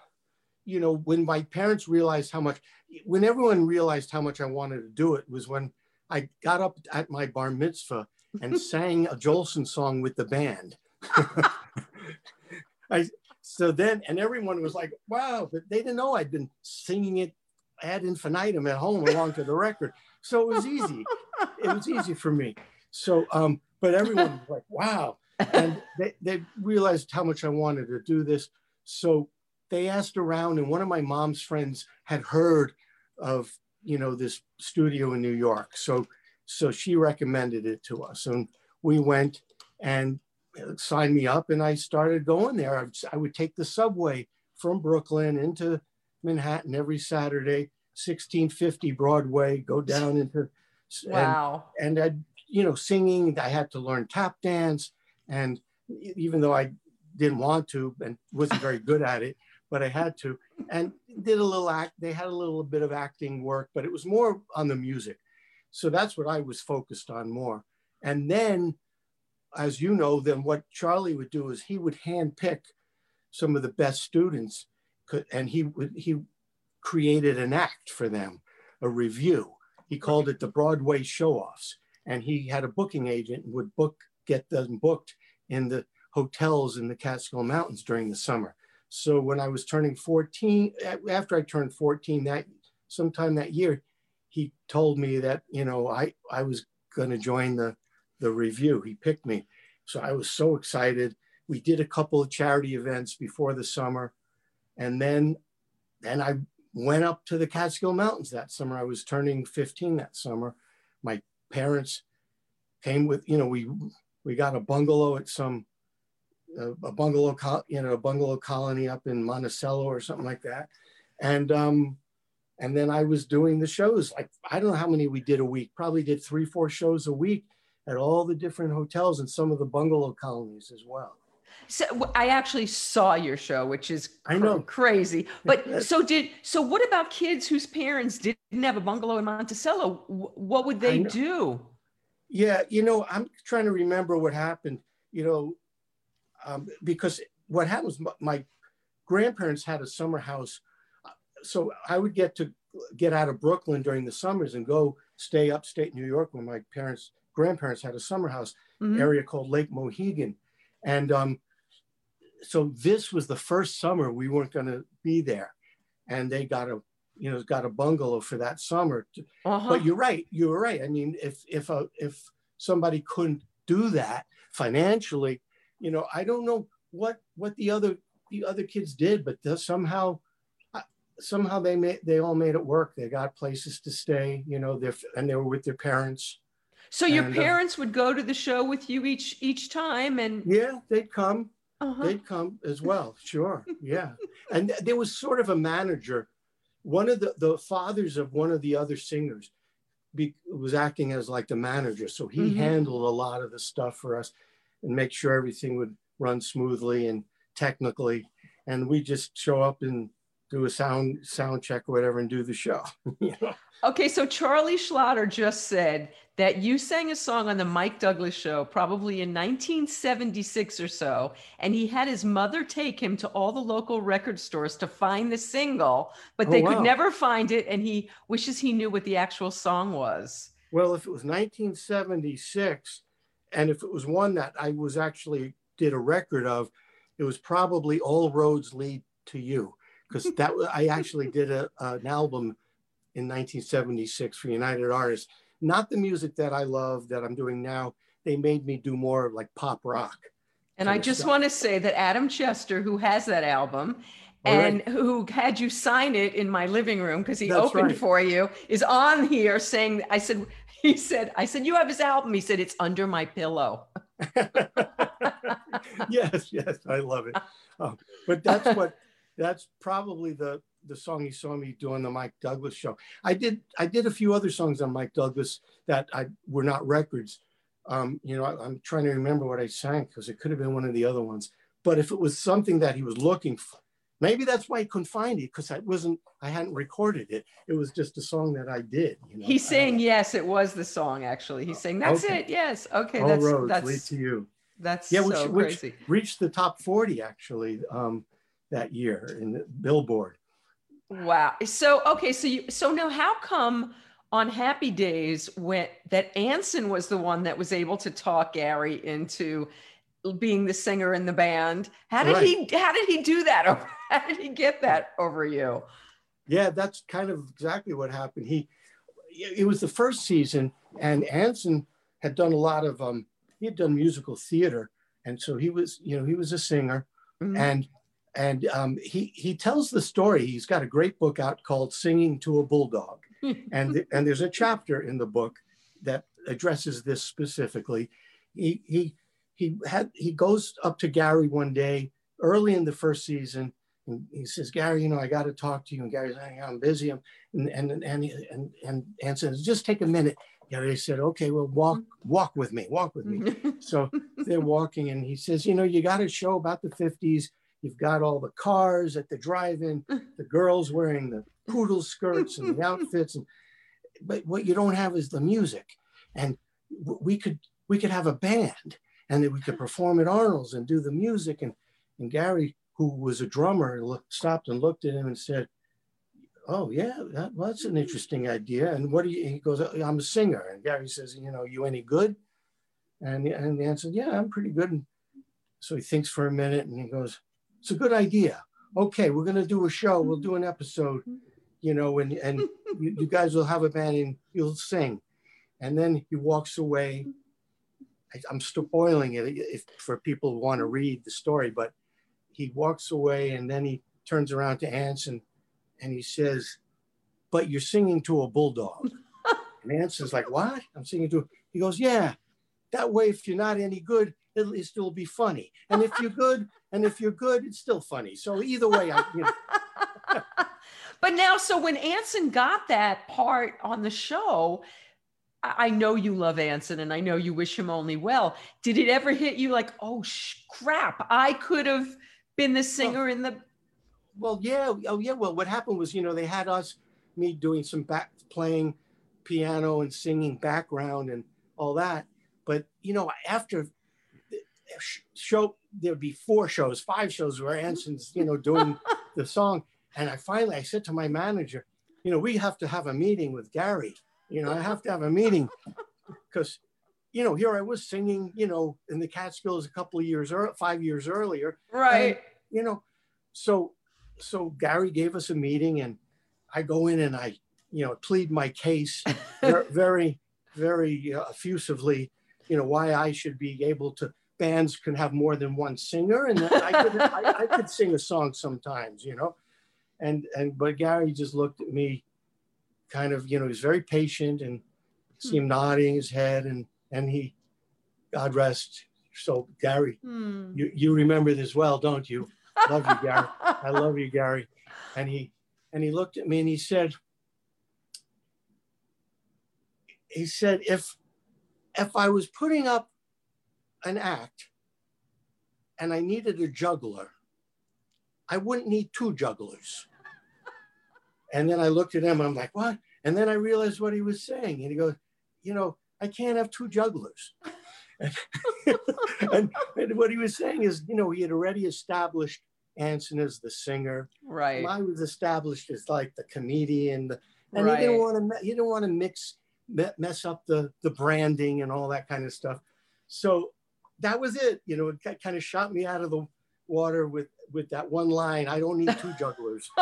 you know, when my parents realized how much, when everyone realized how much I wanted to do it, was when I got up at my bar mitzvah and <laughs> sang a Jolson song with the band. <laughs> <laughs> I so then, and everyone was like, "Wow!" But they didn't know I'd been singing it ad infinitum at home along to the record, so it was easy. It was easy for me. So, um, but everyone was like, "Wow!" and they, they realized how much I wanted to do this. So they asked around, and one of my mom's friends had heard of you know this studio in New York. So so she recommended it to us, and we went and signed me up, and I started going there. I would take the subway from Brooklyn into Manhattan every Saturday, 1650 Broadway, go down into and- wow and I, you know, singing. I had to learn tap dance, and even though I didn't want to and wasn't very good at it, but I had to, and did a little act. They had a little bit of acting work, but it was more on the music. So that's what I was focused on more. And then, as you know, then what Charlie would do is he would handpick some of the best students, and he he created an act for them, a revue. He called it the Broadway show-offs, and he had a booking agent and would book get them booked in the hotels in the Catskill Mountains during the summer. So when I was turning 14, after I turned 14, that sometime that year, he told me that you know I I was going to join the the revue. He picked me, so I was so excited. We did a couple of charity events before the summer, and then then I went up to the Catskill Mountains that summer. I was turning 15 that summer. My parents came with you know we we got a bungalow at some a, bungalow, you know, a bungalow colony up in Monticello or something like that. And um, and then I was doing the shows. Like I don't know how many we did a week. Probably did three, four shows a week at all the different hotels and some of the bungalow colonies as well. So I actually saw your show, which is cr- I know crazy. <laughs> But so did so. What about kids whose parents didn't have a bungalow in Monticello? What would they do? Yeah, you know, I'm trying to remember what happened. You know, um, because what happened was my grandparents had a summer house. So I would get to get out of Brooklyn during the summers and go stay upstate New York where my parents, grandparents had a summer house mm-hmm. area called Lake Mohegan. And um, so this was the first summer we weren't going to be there. And they got a, you know, got a bungalow for that summer. Uh-huh. But you're right. You're right. I mean, if, if, a, if somebody couldn't do that financially, you know, I don't know what what the other the other kids did, but somehow somehow they made they all made it work. They got places to stay, you know, they and they were with their parents. So your and, uh, parents uh, would go to the show with you each each time, and yeah, they'd come. Uh-huh. They'd come as well. Sure, yeah. <laughs> and there was sort of a manager. One of the the fathers of one of the other singers be, was acting as like the manager, so he mm-hmm. handled a lot of the stuff for us and make sure everything would run smoothly and technically. And we just show up and do a sound sound check or whatever and do the show. <laughs> you know? Okay, so Charlie Schlatter just said that you sang a song on the Mike Douglas show probably in 1976 or so, and he had his mother take him to all the local record stores to find the single, but oh, they oh, wow. could never find it, and he wishes he knew what the actual song was. Well, if it was 1976, and if it was one that I was actually did a record of, it was probably All Roads Lead to You, because that I actually did a, an album in 1976 for United Artists. Not the music that I love that I'm doing now. They made me do more like pop rock. And I just want to say that Adam Chester, who has that album, and right. who had you sign it in my living room because he That's opened right. for you, is on here saying, I said, he said, I said, you have his album. He said, it's under my pillow. <laughs> yes, yes, I love it. Oh, but that's what, that's probably the, the song you saw me do on the Mike Douglas show. I did, I did a few other songs on Mike Douglas that I were not records. Um, you know, I, I'm trying to remember what I sang because it could have been one of the other ones. But if it was something that he was looking for, maybe that's why he couldn't find it because I wasn't I hadn't recorded it. It was just a song that I did. You know? He's saying yes, it was the song actually. He's saying that's okay. it. Yes, okay, All that's roads that's lead to you. That's yeah, which, so which reached the top forty actually um, that year in the Billboard. Wow. So okay, so you so now how come? on happy days when that Anson was the one that was able to talk Garry into being the singer in the band. How did right. he how did he do that? <laughs> How did he get that over you? Yeah, that's kind of exactly what happened. He it was the first season and Anson had done a lot of um he had done musical theater and so he was you know he was a singer mm-hmm. and and um, he he tells the story. He's got a great book out called "Singing to a Bulldog," <laughs> and the, and there's a chapter in the book that addresses this specifically. He he he had he goes up to Garry one day early in the first season and he says, Garry, you know, I got to talk to you. And Garry's like, I'm busy. I'm, and, and, and, and, and, and says, just take a minute. Garry said, okay, well, walk, walk with me, walk with me. <laughs> so they're walking and he says, you know, you got a show about the 50s. You've got all the cars at the drive-in, <laughs> the girls wearing the poodle skirts and the <laughs> outfits, and but what you don't have is the music. And we could we could have a band and we could perform at Arnold's and do the music. And and Garry, who was a drummer, looked, stopped and looked at him and said, "Oh yeah, that, well, that's an interesting idea." And what do you? He goes, "I'm a singer." And Garry says, "You know, you any good?" And and the answer, "Yeah, I'm pretty good." And so he thinks for a minute and he goes, "It's a good idea. Okay, we're gonna do a show. We'll do an mm-hmm. episode." Mm-hmm. You know, and and <laughs> you, you guys will have a band and you'll sing. And then he walks away. I, am spoiling it if, for people who want to read the story, but he walks away and then he turns around to Anson and he says, But you're singing to a bulldog. <laughs> and Anson's like, What? I'm singing to, he goes, Yeah. That way, if you're not any good, it'll, it'll still be funny. And if you're good, <laughs> and if you're good, it's still funny. So either way, I, you know. <laughs> but now, so when Anson got that part on the show, I know you love Anson and I know you wish him only well. Did it ever hit you like, oh sh- crap, I could have been the singer well, in the. Well, yeah. Oh, yeah. Well, what happened was, you know, they had us, me doing some back playing piano and singing background and all that. But, you know, after show, there'd be four shows, five shows where Anson's, you know, doing <laughs> the song. And I finally, I said to my manager, you know, we have to have a meeting with Garry you know, I have to have a meeting <laughs> because, you know, here I was singing, you know, in the Catskills a couple of years or five years earlier. Right. And, you know, so so Garry gave us a meeting and I go in and I, you know, plead my case <laughs> very, very uh, effusively, you know, why I should be able to bands can have more than one singer and I could, I, I could sing a song sometimes, you know, and, and, but Garry just looked at me kind of, you know, he's very patient and see him hmm. nodding his head and and he, God rest. So Garry, hmm. you you remember this well, don't you? Love you, Garry. I <laughs> love you, Garry. And he and he looked at me and he said, he said, if if I was putting up an act and I needed a juggler, I wouldn't need two jugglers. And then I looked at him, I'm like, what? And then I realized what he was saying. And he goes, you know, I can't have two jugglers. <laughs> and, and, what he was saying is, you know, he had already established Anson as the singer. Right. I was established as like the comedian. The, and right. he didn't want to, he didn't want to mix, mess up the, the branding and all that kind of stuff. So that was it. You know, it kind of shot me out of the water with, with that one line. I don't need two <laughs> jugglers. <laughs>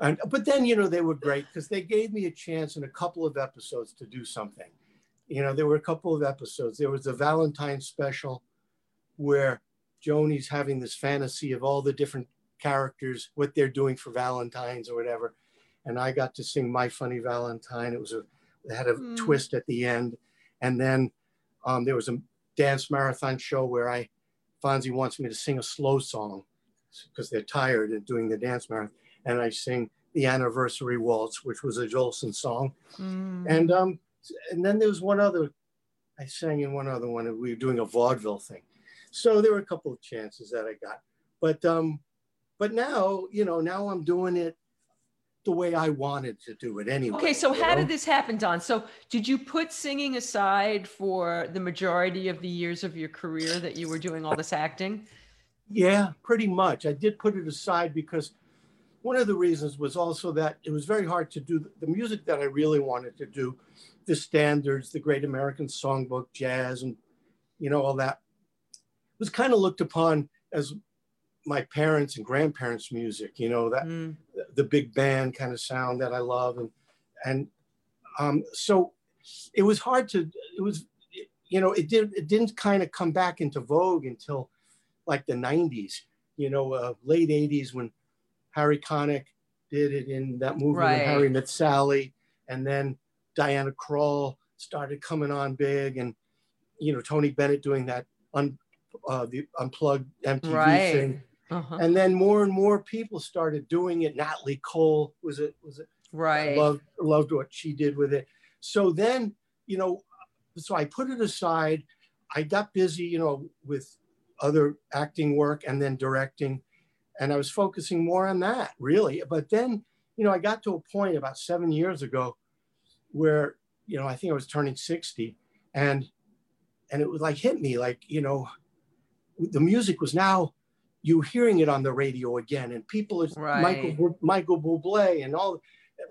and, but then, you know, they were great because they gave me a chance in a couple of episodes to do something. You know, there were a couple of episodes. There was a Valentine special where Joanie's having this fantasy of all the different characters, what they're doing for Valentine's or whatever. And I got to sing My Funny Valentine. It was a, it had a mm. twist at the end. And then um, there was a dance marathon show where I, Fonzie wants me to sing a slow song because they're tired of doing the dance marathon. And I sing the anniversary waltz, which was a Jolson song. Mm. And um, and then there was one other, I sang in one other one, and we were doing a vaudeville thing. So there were a couple of chances that I got. But um, but now, you know, now I'm doing it the way I wanted to do it anyway. Okay, so how know? did this happen, Don? So did you put singing aside for the majority of the years of your career that you were doing all this acting? Yeah, pretty much. I did put it aside because one of the reasons was also that it was very hard to do the music that I really wanted to do, the standards, the Great American Songbook, jazz, and you know all that was kind of looked upon as my parents and grandparents' music. You know that mm. the big band kind of sound that I love, and and um, so it was hard to. It was you know it did it didn't kind of come back into vogue until like the 90s, you know, uh, late 80s when Harry Connick did it in that movie right. when Harry Met Sally, and then Diana Krall started coming on big, and you know Tony Bennett doing that un, uh, the unplugged MTV right. thing, uh-huh. and then more and more people started doing it. Natalie Cole was it was it right? loved loved what she did with it. So then you know, so I put it aside. I got busy, you know, with other acting work and then directing. And I was focusing more on that really. But then, you know, I got to a point about seven years ago where, you know, I think I was turning 60 and and it was like hit me like, you know, the music was now you hearing it on the radio again and people right. Michael Michael Bublé and all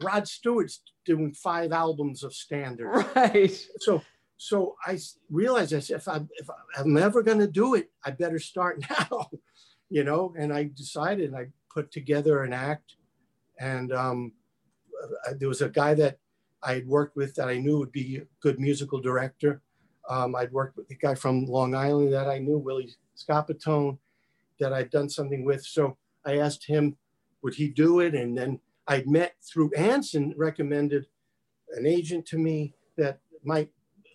Rod Stewart's doing five albums of standards. Right. So so I realized I said, if, I, if I'm ever going to do it, I better start <laughs> now, you know? And I decided I put together an act. And um, uh, there was a guy that I had worked with that I knew would be a good musical director. Um, I'd worked with a guy from Long Island that I knew, Willie Scapatone, that I'd done something with. So I asked him, would he do it? And then I'd met through Anson, recommended an agent to me that might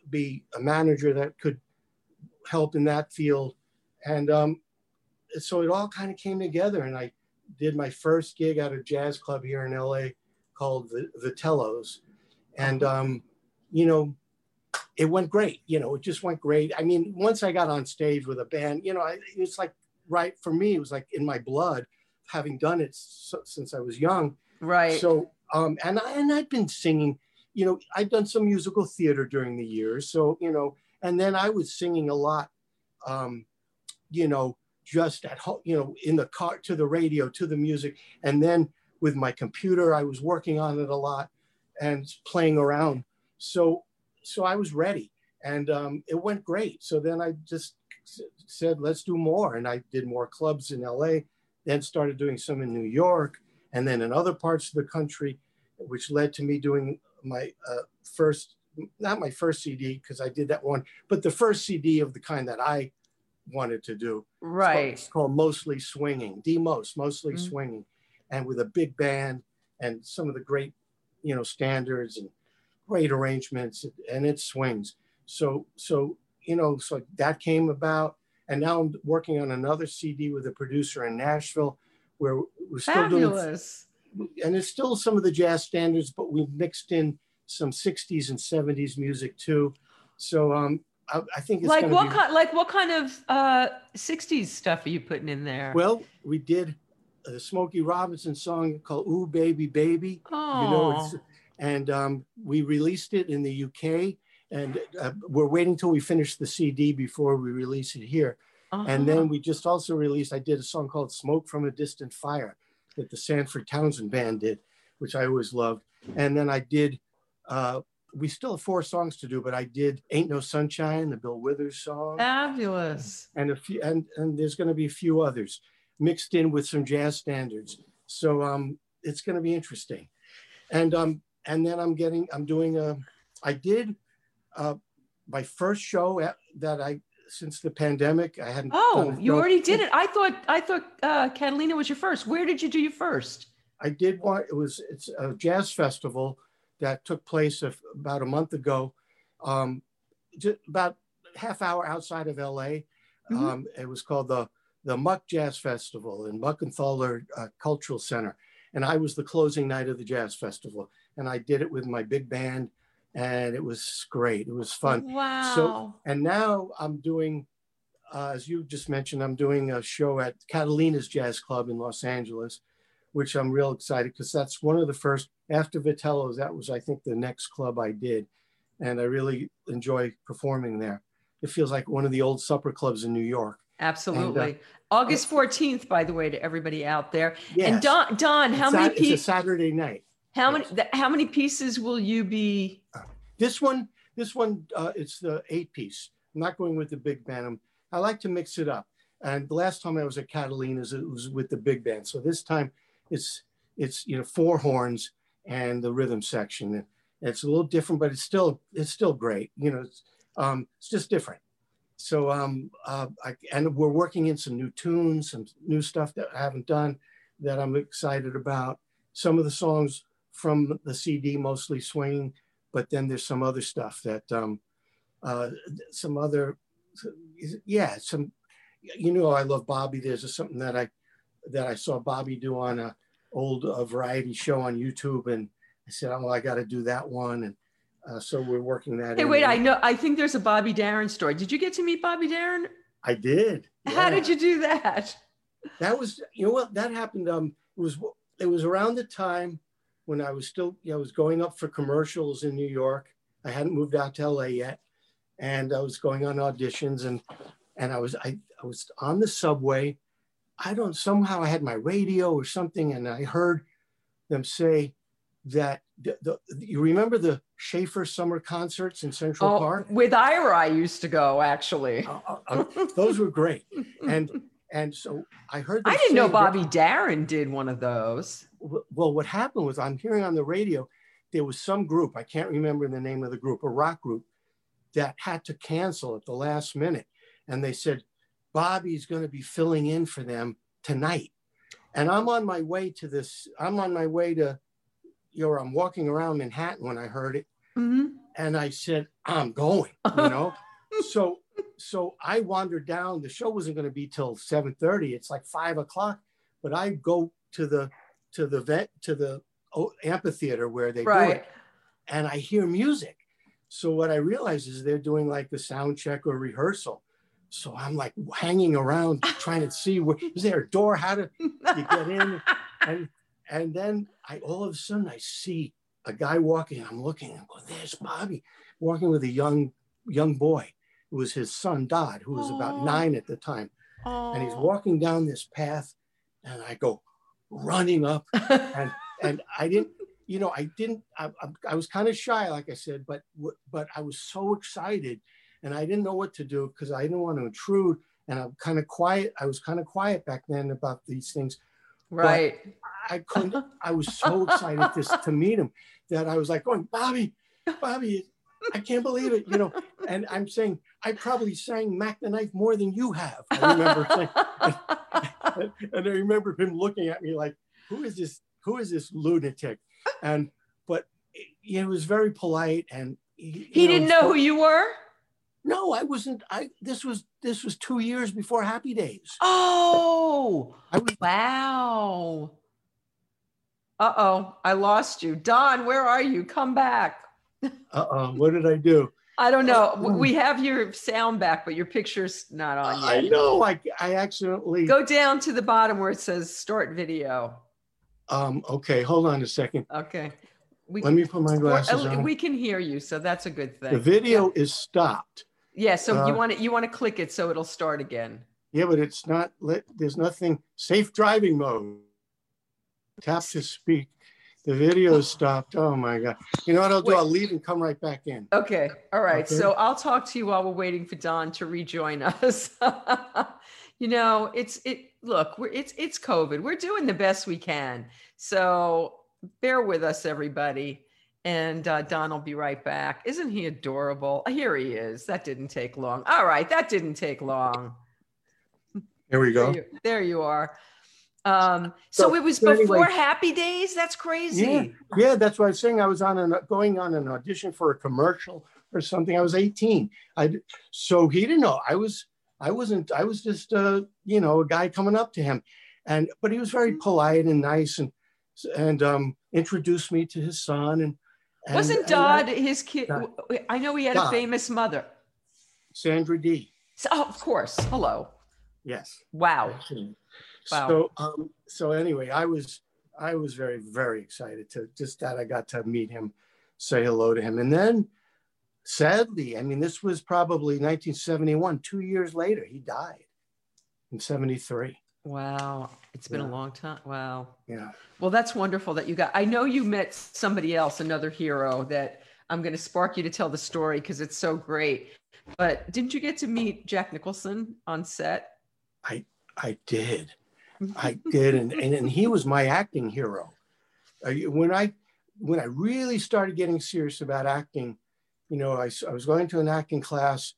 be a manager that could help in that field. And um, so it all kind of came together. And I did my first gig at a jazz club here in LA called the Vitellos. And, um, you know, it went great. You know, it just went great. I mean, once I got on stage with a band, you know, it's like right for me, it was like in my blood, having done it so, since I was young. Right. So, um, and I, and I'd been singing you know, I'd done some musical theater during the years. So, you know, and then I was singing a lot, um, you know, just at home, you know, in the car to the radio, to the music. And then with my computer, I was working on it a lot and playing around. So, so I was ready and um, it went great. So then I just said, let's do more. And I did more clubs in LA, then started doing some in New York and then in other parts of the country, which led to me doing my uh, first, not my first CD because I did that one, but the first CD of the kind that I wanted to do. Right. It's called, called Mostly Swinging, D Most, Mostly mm-hmm. Swinging, and with a big band and some of the great, you know, standards and great arrangements, and it swings. So, so you know, so that came about, and now I'm working on another CD with a producer in Nashville, where we're still Fabulous. doing and it's still some of the jazz standards, but we've mixed in some 60s and 70s music too. So um, I, I think it's like what be, kind like what kind of uh, 60s stuff are you putting in there? Well, we did a Smokey Robinson song called "Ooh Baby Baby." Oh. You know, and um, we released it in the UK, and uh, we're waiting till we finish the CD before we release it here. Uh-huh. And then we just also released. I did a song called "Smoke from a Distant Fire." that the Sanford Townsend Band did, which I always loved. And then I did, uh, we still have four songs to do, but I did Ain't No Sunshine, the Bill Withers song. Fabulous. And a few, and, and there's going to be a few others mixed in with some jazz standards. So um, it's going to be interesting. And um, and then I'm getting, I'm doing a, I did uh, my first show at, that I since the pandemic. I hadn't. Oh, you already did it. I thought I thought uh, Catalina was your first. Where did you do your first? I did one. It was it's a jazz festival that took place about a month ago, um, just about half hour outside of LA. Mm-hmm. Um, it was called the the Muck Jazz Festival in Muckenthaler uh, Cultural Center, and I was the closing night of the jazz festival, and I did it with my big band and it was great. It was fun. Wow. So, and now I'm doing, uh, as you just mentioned, I'm doing a show at Catalina's Jazz Club in Los Angeles, which I'm real excited because that's one of the first, after Vitello's, that was, I think, the next club I did. And I really enjoy performing there. It feels like one of the old supper clubs in New York. Absolutely. And, uh, August 14th, by the way, to everybody out there. Yes. And Don, Don how it's many people? It's a Saturday night. How yes. many? How many pieces will you be? This one, this one, uh, it's the eight piece. I'm not going with the big band. I like to mix it up. And the last time I was at Catalina's, it was with the big band. So this time, it's it's you know four horns and the rhythm section. And it's a little different, but it's still it's still great. You know, it's, um, it's just different. So um, uh, I, and we're working in some new tunes, some new stuff that I haven't done that I'm excited about. Some of the songs from the CD, mostly swinging, but then there's some other stuff that, um, uh, some other, yeah, some, you know, I love Bobby. There's something that I, that I saw Bobby do on a old uh, variety show on YouTube, and I said, oh, well, I got to do that one, and uh, so we're working that. Hey, wait, I know. I think there's a Bobby Darin story. Did you get to meet Bobby Darin? I did. How did you do that? That was, you know what, that happened. Um, it was it was around the time when I was still, you know, I was going up for commercials in New York. I hadn't moved out to LA yet, and I was going on auditions, and and I was I, I was on the subway. I don't somehow I had my radio or something, and I heard them say that the, the you remember the Schaefer summer concerts in Central oh, Park with Ira. I used to go actually. Uh, uh, those were great, and and so I heard. I didn't know Bobby that, Darin did one of those. Well, what happened was I'm hearing on the radio there was some group I can't remember the name of the group, a rock group that had to cancel at the last minute, and they said Bobby's going to be filling in for them tonight, and I'm on my way to this. I'm on my way to you know, I'm walking around Manhattan when I heard it. Mm-hmm. And I said, I'm going, you know? <laughs> so, so I wandered down, the show wasn't going to be till 7.30. It's like five o'clock, but I go to the, to the vet, to the amphitheater where they right. do it. And I hear music. So what I realize is they're doing like the sound check or rehearsal. So I'm like hanging around <laughs> trying to see where is there a door? How to <laughs> you get in? And and then I all of a sudden I see a guy walking. I'm looking and go, there's Bobby walking with a young young boy. It was his son Dodd, who was Aww. about nine at the time. Aww. And he's walking down this path, and I go running up, <laughs> and and I didn't, you know, I didn't. I, I, was kind of shy, like I said, but but I was so excited, and I didn't know what to do because I didn't want to intrude, and I'm kind of quiet. I was kind of quiet back then about these things. Right. But I couldn't, I was so excited to, to meet him that I was like going, Bobby, Bobby, I can't believe it, you know. And I'm saying, I probably sang Mac the Knife more than you have. I remember saying, <laughs> and, <laughs> and I remember him looking at me like, who is this, who is this lunatic? And, but he was very polite and he, he didn't know, know who you were? No, I wasn't. I this was this was two years before Happy Days. Oh, I was, wow. Uh oh, I lost you. Don, where are you? Come back. <laughs> uh oh, what did I do? I don't know. Uh, we have your sound back, but your picture's not on yet. I know. I, I accidentally go down to the bottom where it says start video. Um, okay, hold on a second. Okay. We Let me put my glasses on. We can hear you, so that's a good thing. The video yeah. is stopped. Yeah, so uh, you want to you want to click it so it'll start again. Yeah, but it's not. There's nothing. Safe driving mode tap to speak. The video stopped. Oh my God. You know what I'll do? Wait. I'll leave and come right back in. Okay. All right. Okay. So I'll talk to you while we're waiting for Don to rejoin us. <laughs> you know, it's it look, we're it's it's COVID. We're doing the best we can. So bear with us, everybody. And uh, Don will be right back. Isn't he adorable? Here he is. That didn't take long. All right, that didn't take long. Here we go. There you, there you are. Um, so, so, it was so before anyway, Happy Days. That's crazy. Yeah, yeah, that's what I was saying. I was on an going on an audition for a commercial or something. I was 18. I so he didn't know. I was I wasn't. I was just uh, you know a guy coming up to him, and but he was very mm-hmm. polite and nice and and um, introduced me to his son and. and Wasn't Dodd his kid? I know he had Dodd. a famous mother. Sandra Dee. So, oh, of course. Hello. Yes. Wow. Wow. So um, so anyway, I was I was very very excited to just that I got to meet him, say hello to him, and then sadly, I mean, this was probably 1971. Two years later, he died in 73. Wow, it's been yeah. a long time. Wow. Yeah. Well, that's wonderful that you got. I know you met somebody else, another hero that I'm going to spark you to tell the story because it's so great. But didn't you get to meet Jack Nicholson on set? I I did. I did, and, and, and he was my acting hero. Uh, when I when I really started getting serious about acting, you know, I, I was going to an acting class,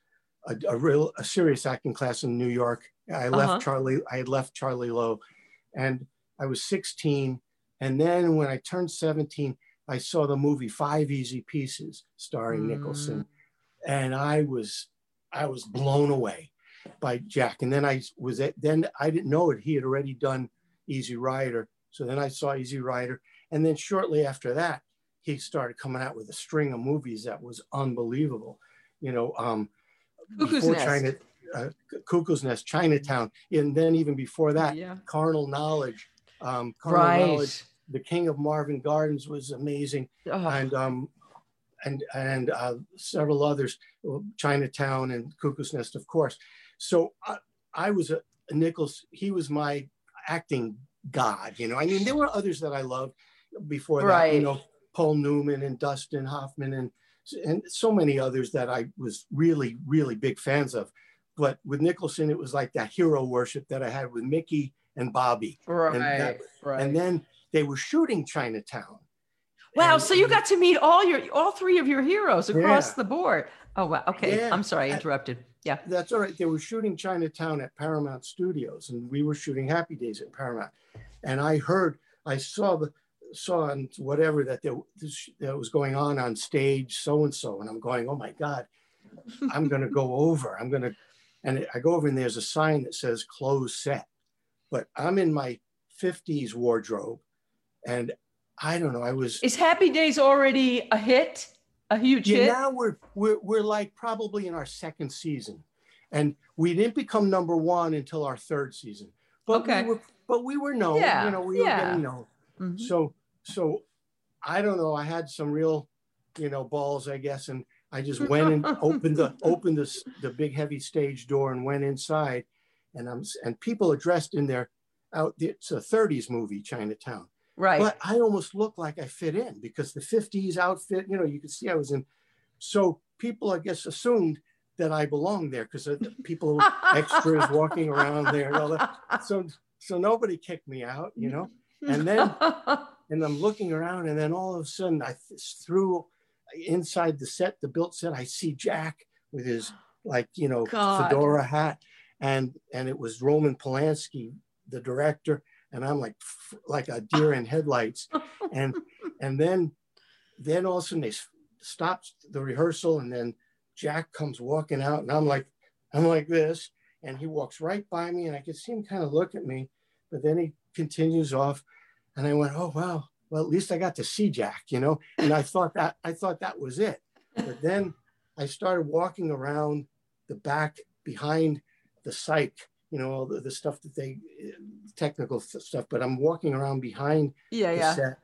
a, a real a serious acting class in New York. I left uh-huh. Charlie. I had left Charlie Lowe, and I was 16. And then when I turned 17, I saw the movie Five Easy Pieces starring mm. Nicholson, and I was I was blown away by Jack. And then I was at, then I didn't know it. He had already done Easy Rider. So then I saw Easy Rider. And then shortly after that, he started coming out with a string of movies that was unbelievable. You know, um, Cuckoo's Nest. China, uh, Cuckoo's Nest, Chinatown, and then even before that, Yeah. Carnal Knowledge. Um, Carnal Right. Knowledge, The King of Marvin Gardens was amazing, Oh, and um, and and uh, several others, Chinatown and Cuckoo's Nest, of course. So I, I was a, a Nichols. He was my acting god. You know, I mean, there were others that I loved before that. You know, Paul Newman and Dustin Hoffman and and so many others that I was really really big fans of. But with Nicholson, it was like that hero worship that I had with Mickey and Bobby. right, that- right. And then they were shooting Chinatown. wow, And- so you got to meet all your all three of your heroes across Yeah. the board. Oh wow. Okay, Yeah. I'm sorry, I- interrupted. Yeah. That's all right. They were shooting Chinatown at Paramount Studios, and we were shooting Happy Days at Paramount. And I heard, I saw the saw on whatever that there this, that was going on on stage, so and so, and I'm going, oh my god, I'm going to go over. I'm going to, and I go over, and there's a sign that says closed set, but I'm in my 50s wardrobe, and I don't know. I was Is Happy Days already a hit? A huge yeah, hit? now we're, we're we're like probably in our second season, and we didn't become number one until our third season. But Okay. we were but we were known. Yeah, You know, we were getting known. Mhm. So so I don't know. I had some real, you know, balls, I guess, and I just went and opened the <laughs> opened the the big heavy stage door and went inside, and I'm and people are dressed in their out. It's a 30s movie, Chinatown. Right. But I almost looked like I fit in because the 50s outfit, you know, you could see I was in. So people, I guess, assumed that I belonged there because the people, extras <laughs> walking around there and all that. So, so nobody kicked me out, you know. and then- <laughs> And I'm looking around, and then all of a sudden, I th- through inside the set, the built set, I see Jack with his like, you know, God. fedora hat, and and it was Roman Polanski, the director, and I'm like like a deer in headlights, and <laughs> and then then all of a sudden they stopped the rehearsal, and then Jack comes walking out, and I'm like I'm like this, and he walks right by me, and I could see him kind of look at me, but then he continues off, and I went, oh wow, well at least I got to see Jack, you know, and I thought that I thought that was it, but then I started walking around the back behind the cyc, you know, all the, the stuff that they eh, technical stuff, but I'm walking around behind yeah, the yeah. set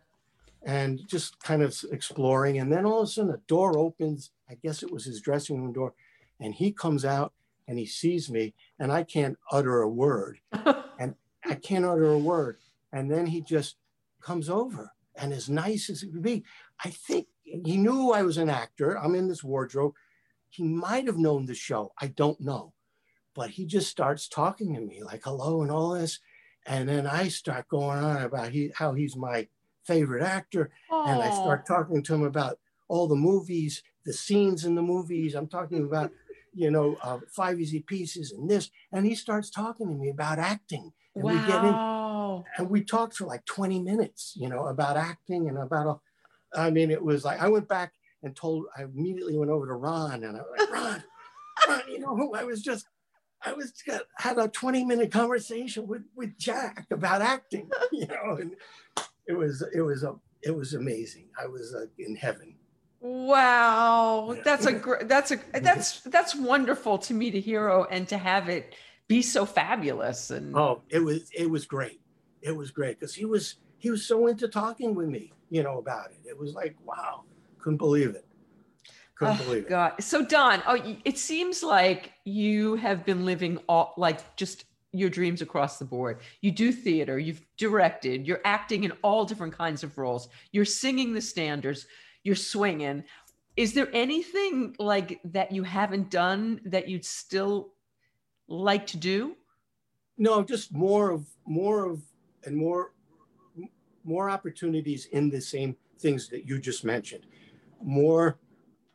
and just kind of exploring. And then all of a sudden, a door opens. I guess it was his dressing room door. And he comes out and he sees me, and I can't utter a word. <laughs> And I can't utter a word. And then he just comes over and as nice as it could be. I think he knew I was an actor. I'm in this wardrobe. He might have known the show. I don't know. But he just starts talking to me like hello and all this. And then I start going on about he, how he's my favorite actor. And I start talking to him about all the movies, the scenes in the movies. I'm talking about, <laughs> you know, uh, Five Easy Pieces and this. And he starts talking to me about acting. And we get in, and we talked for like 20 minutes, you know, about acting and about, all- I mean, it was like, I went back and told, I immediately went over to Ron and I was like, <laughs> Ron, Ron, you know who I was just, I was got, had a 20 minute conversation with, with Jack about acting, <laughs> you know, and it was, it was, a, it was amazing. I was uh, in heaven. Wow, that's a great. That's a <laughs> that's that's wonderful to meet a hero and to have it be so fabulous and Oh, it was, it was great. It was great because he was, he was so into talking with me, you know, about it. It was like, wow, couldn't believe it. Couldn't Oh, believe it. God. So Don, oh, it seems like you have been living all like just your dreams across the board. You do theater, you've directed, you're acting in all different kinds of roles. You're singing the standards, you're swinging. Is there anything like that you haven't done that you'd still like to do? No, just more of more of and more more opportunities in the same things that you just mentioned. More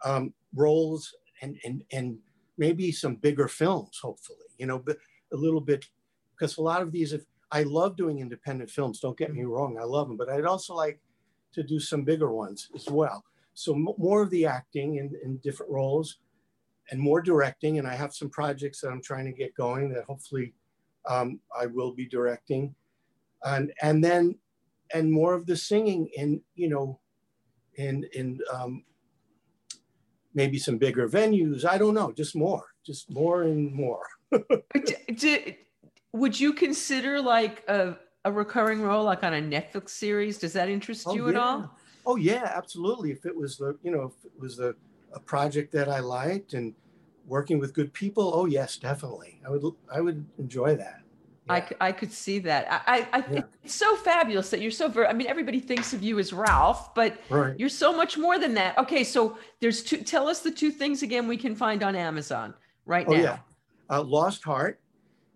um, roles and and and maybe some bigger films, hopefully. You know, but a little bit because a lot of these, if I love doing independent films, don't get me wrong, I love them, but I'd also like to do some bigger ones as well. So m- more of the acting in, in different roles and more directing. And I have some projects that I'm trying to get going that hopefully um, I will be directing, and and then and more of the singing in you know, in in um, maybe some bigger venues. I don't know, just more, just more and more. <laughs> Would you consider like a, a recurring role, like on a Netflix series? Does that interest Oh, you at all? Oh yeah, absolutely. If it was the, you know, if it was the a project that I liked and working with good people, oh yes, definitely. I would I would enjoy that. I, Yeah. c- I could see that. I, I, I Yeah. it's so fabulous that you're so very, I mean, everybody thinks of you as Ralph, but right. you're so much more than that. Okay. So there's two, tell us the two things again we can find on Amazon right Oh now. yeah. Uh, Lost Heart,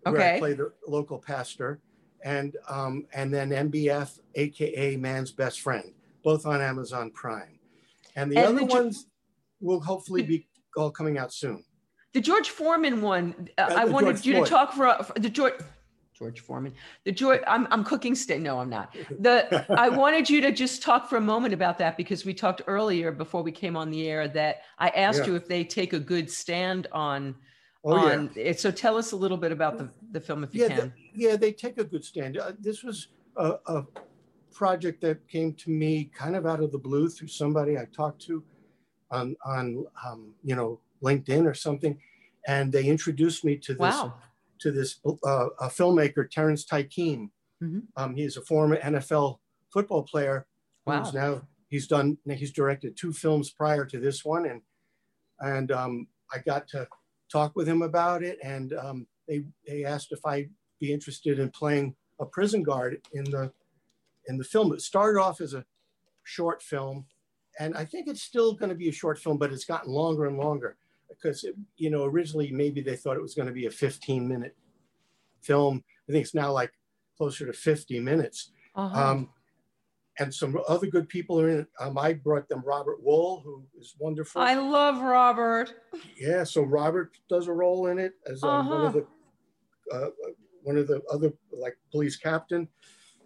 where I play the local pastor, and um, and then MBF, aka Man's Best Friend, both on Amazon Prime. And the And other the ones will hopefully be all coming out soon. The George Foreman one, uh, Uh, I wanted George you to talk for, for the George, George Foreman, the George, I'm, I'm cooking steak. No, I'm not. <laughs> The, I wanted you to just talk for a moment about that because we talked earlier before we came on the air that I asked Yeah. you if they take a good stand on, Oh yeah. it. So tell us a little bit about the, the film if you yeah, can. th- yeah, they take a good stand. Uh, this was a, a project that came to me kind of out of the blue through somebody I talked to on on um, you know LinkedIn or something, and they introduced me to this Wow. To this uh, a filmmaker Terrence Tykeem. Mhm. Um, he's a former NFL football player Wow. who's now he's done he's directed two films prior to this one, and and um, I got to talk with him about it, and um, they they asked if I'd be interested in playing a prison guard in the in the film. It started off as a short film, and I think it's still going to be a short film, but it's gotten longer and longer because it, you know originally maybe they thought it was going to be a 15 minute film. I think it's now like closer to 50 minutes. Uh-huh. Um, and some other good people are in it. Um, I brought them Robert Wuhl, who is wonderful. I love Robert. yeah, so Robert does a role in it as um, one of the uh, one of the other like police captain,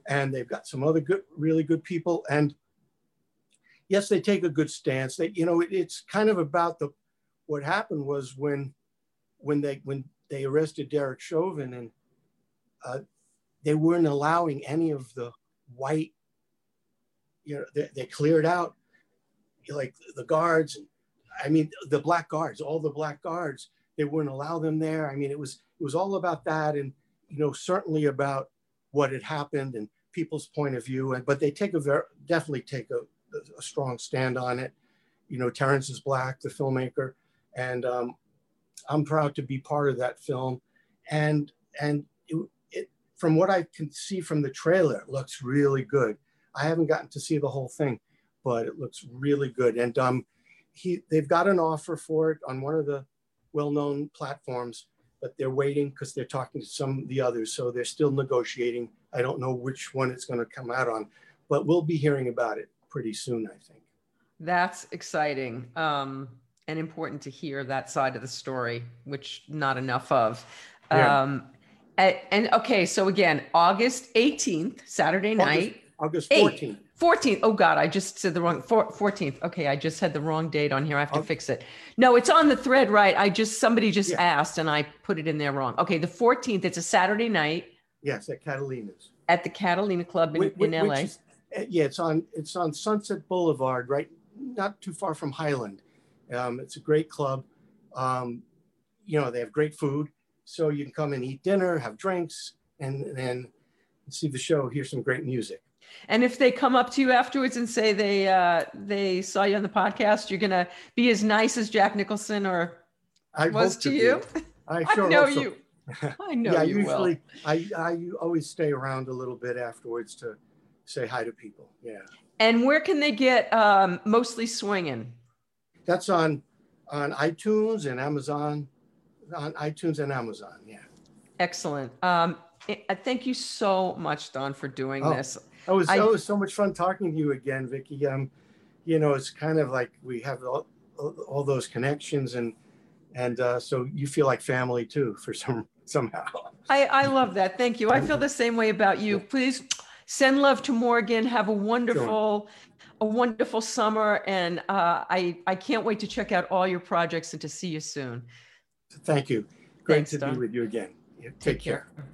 and they've got some other good, really good people. And yes, they take a good stance. They, you know, it, it's kind of about the what happened was when when they when they arrested Derek Chauvin and uh, they weren't allowing any of the white you know, they, they cleared out like the guards. I mean, the black guards, all the black guards, they wouldn't allow them there. I mean, it was it was all about that, and you know, certainly about what had happened and people's point of view. And but they take a very definitely take a, a strong stand on it. You know, Terrence is black, the filmmaker, and um, I'm proud to be part of that film. And and it, it, from what I can see from the trailer, it looks really good. I haven't gotten to see the whole thing, but it looks really good. And um, he, they've got an offer for it on one of the well-known platforms, but they're waiting because they're talking to some of the others. So they're still negotiating. I don't know which one it's going to come out on, but we'll be hearing about it pretty soon, I think. That's exciting um, and important to hear that side of the story, which not enough of. Yeah. Um, and, and okay, so again, August 18th, Saturday night, August Eight. 14th. 14th. Oh God, I just said the wrong four, 14th. Okay, I just had the wrong date on here. I have to Okay. fix it. No, it's on the thread, right? I just somebody just Yeah. asked and I put it in there wrong. Okay, the 14th. It's a Saturday night Yes, at Catalina's. at the Catalina Club in, Whi- whi- in which LA. is- uh, yeah, it's on it's on Sunset Boulevard, right, not too far from Highland. Um, it's a great club. Um, you know, they have great food, so you can come and eat dinner, have drinks, and then see the show, hear some great music. And if they come up to you afterwards and say they uh, they saw you on the podcast, you're gonna be as nice as Jack Nicholson or I was to you. I <laughs> I sure know hope you. I know yeah, you usually will. I, I always stay around a little bit afterwards to say hi to people. Yeah, And where can they get um, mostly swinging? That's on on iTunes and Amazon, on iTunes and Amazon. Yeah. Excellent. Um, thank you so much, Don, for doing Oh, this. It was I- was so much fun talking to you again, Vicky. Um, you know, it's kind of like we have all, all those connections, and and uh, so you feel like family too for some somehow. I, I love that. Thank you. I feel the same way about you. Please send love to Morgan. Have a wonderful, a wonderful summer, and uh, I I can't wait to check out all your projects and to see you soon. Thank you. Great Thanks, to Don. be with you again. Yeah, Take, care. care.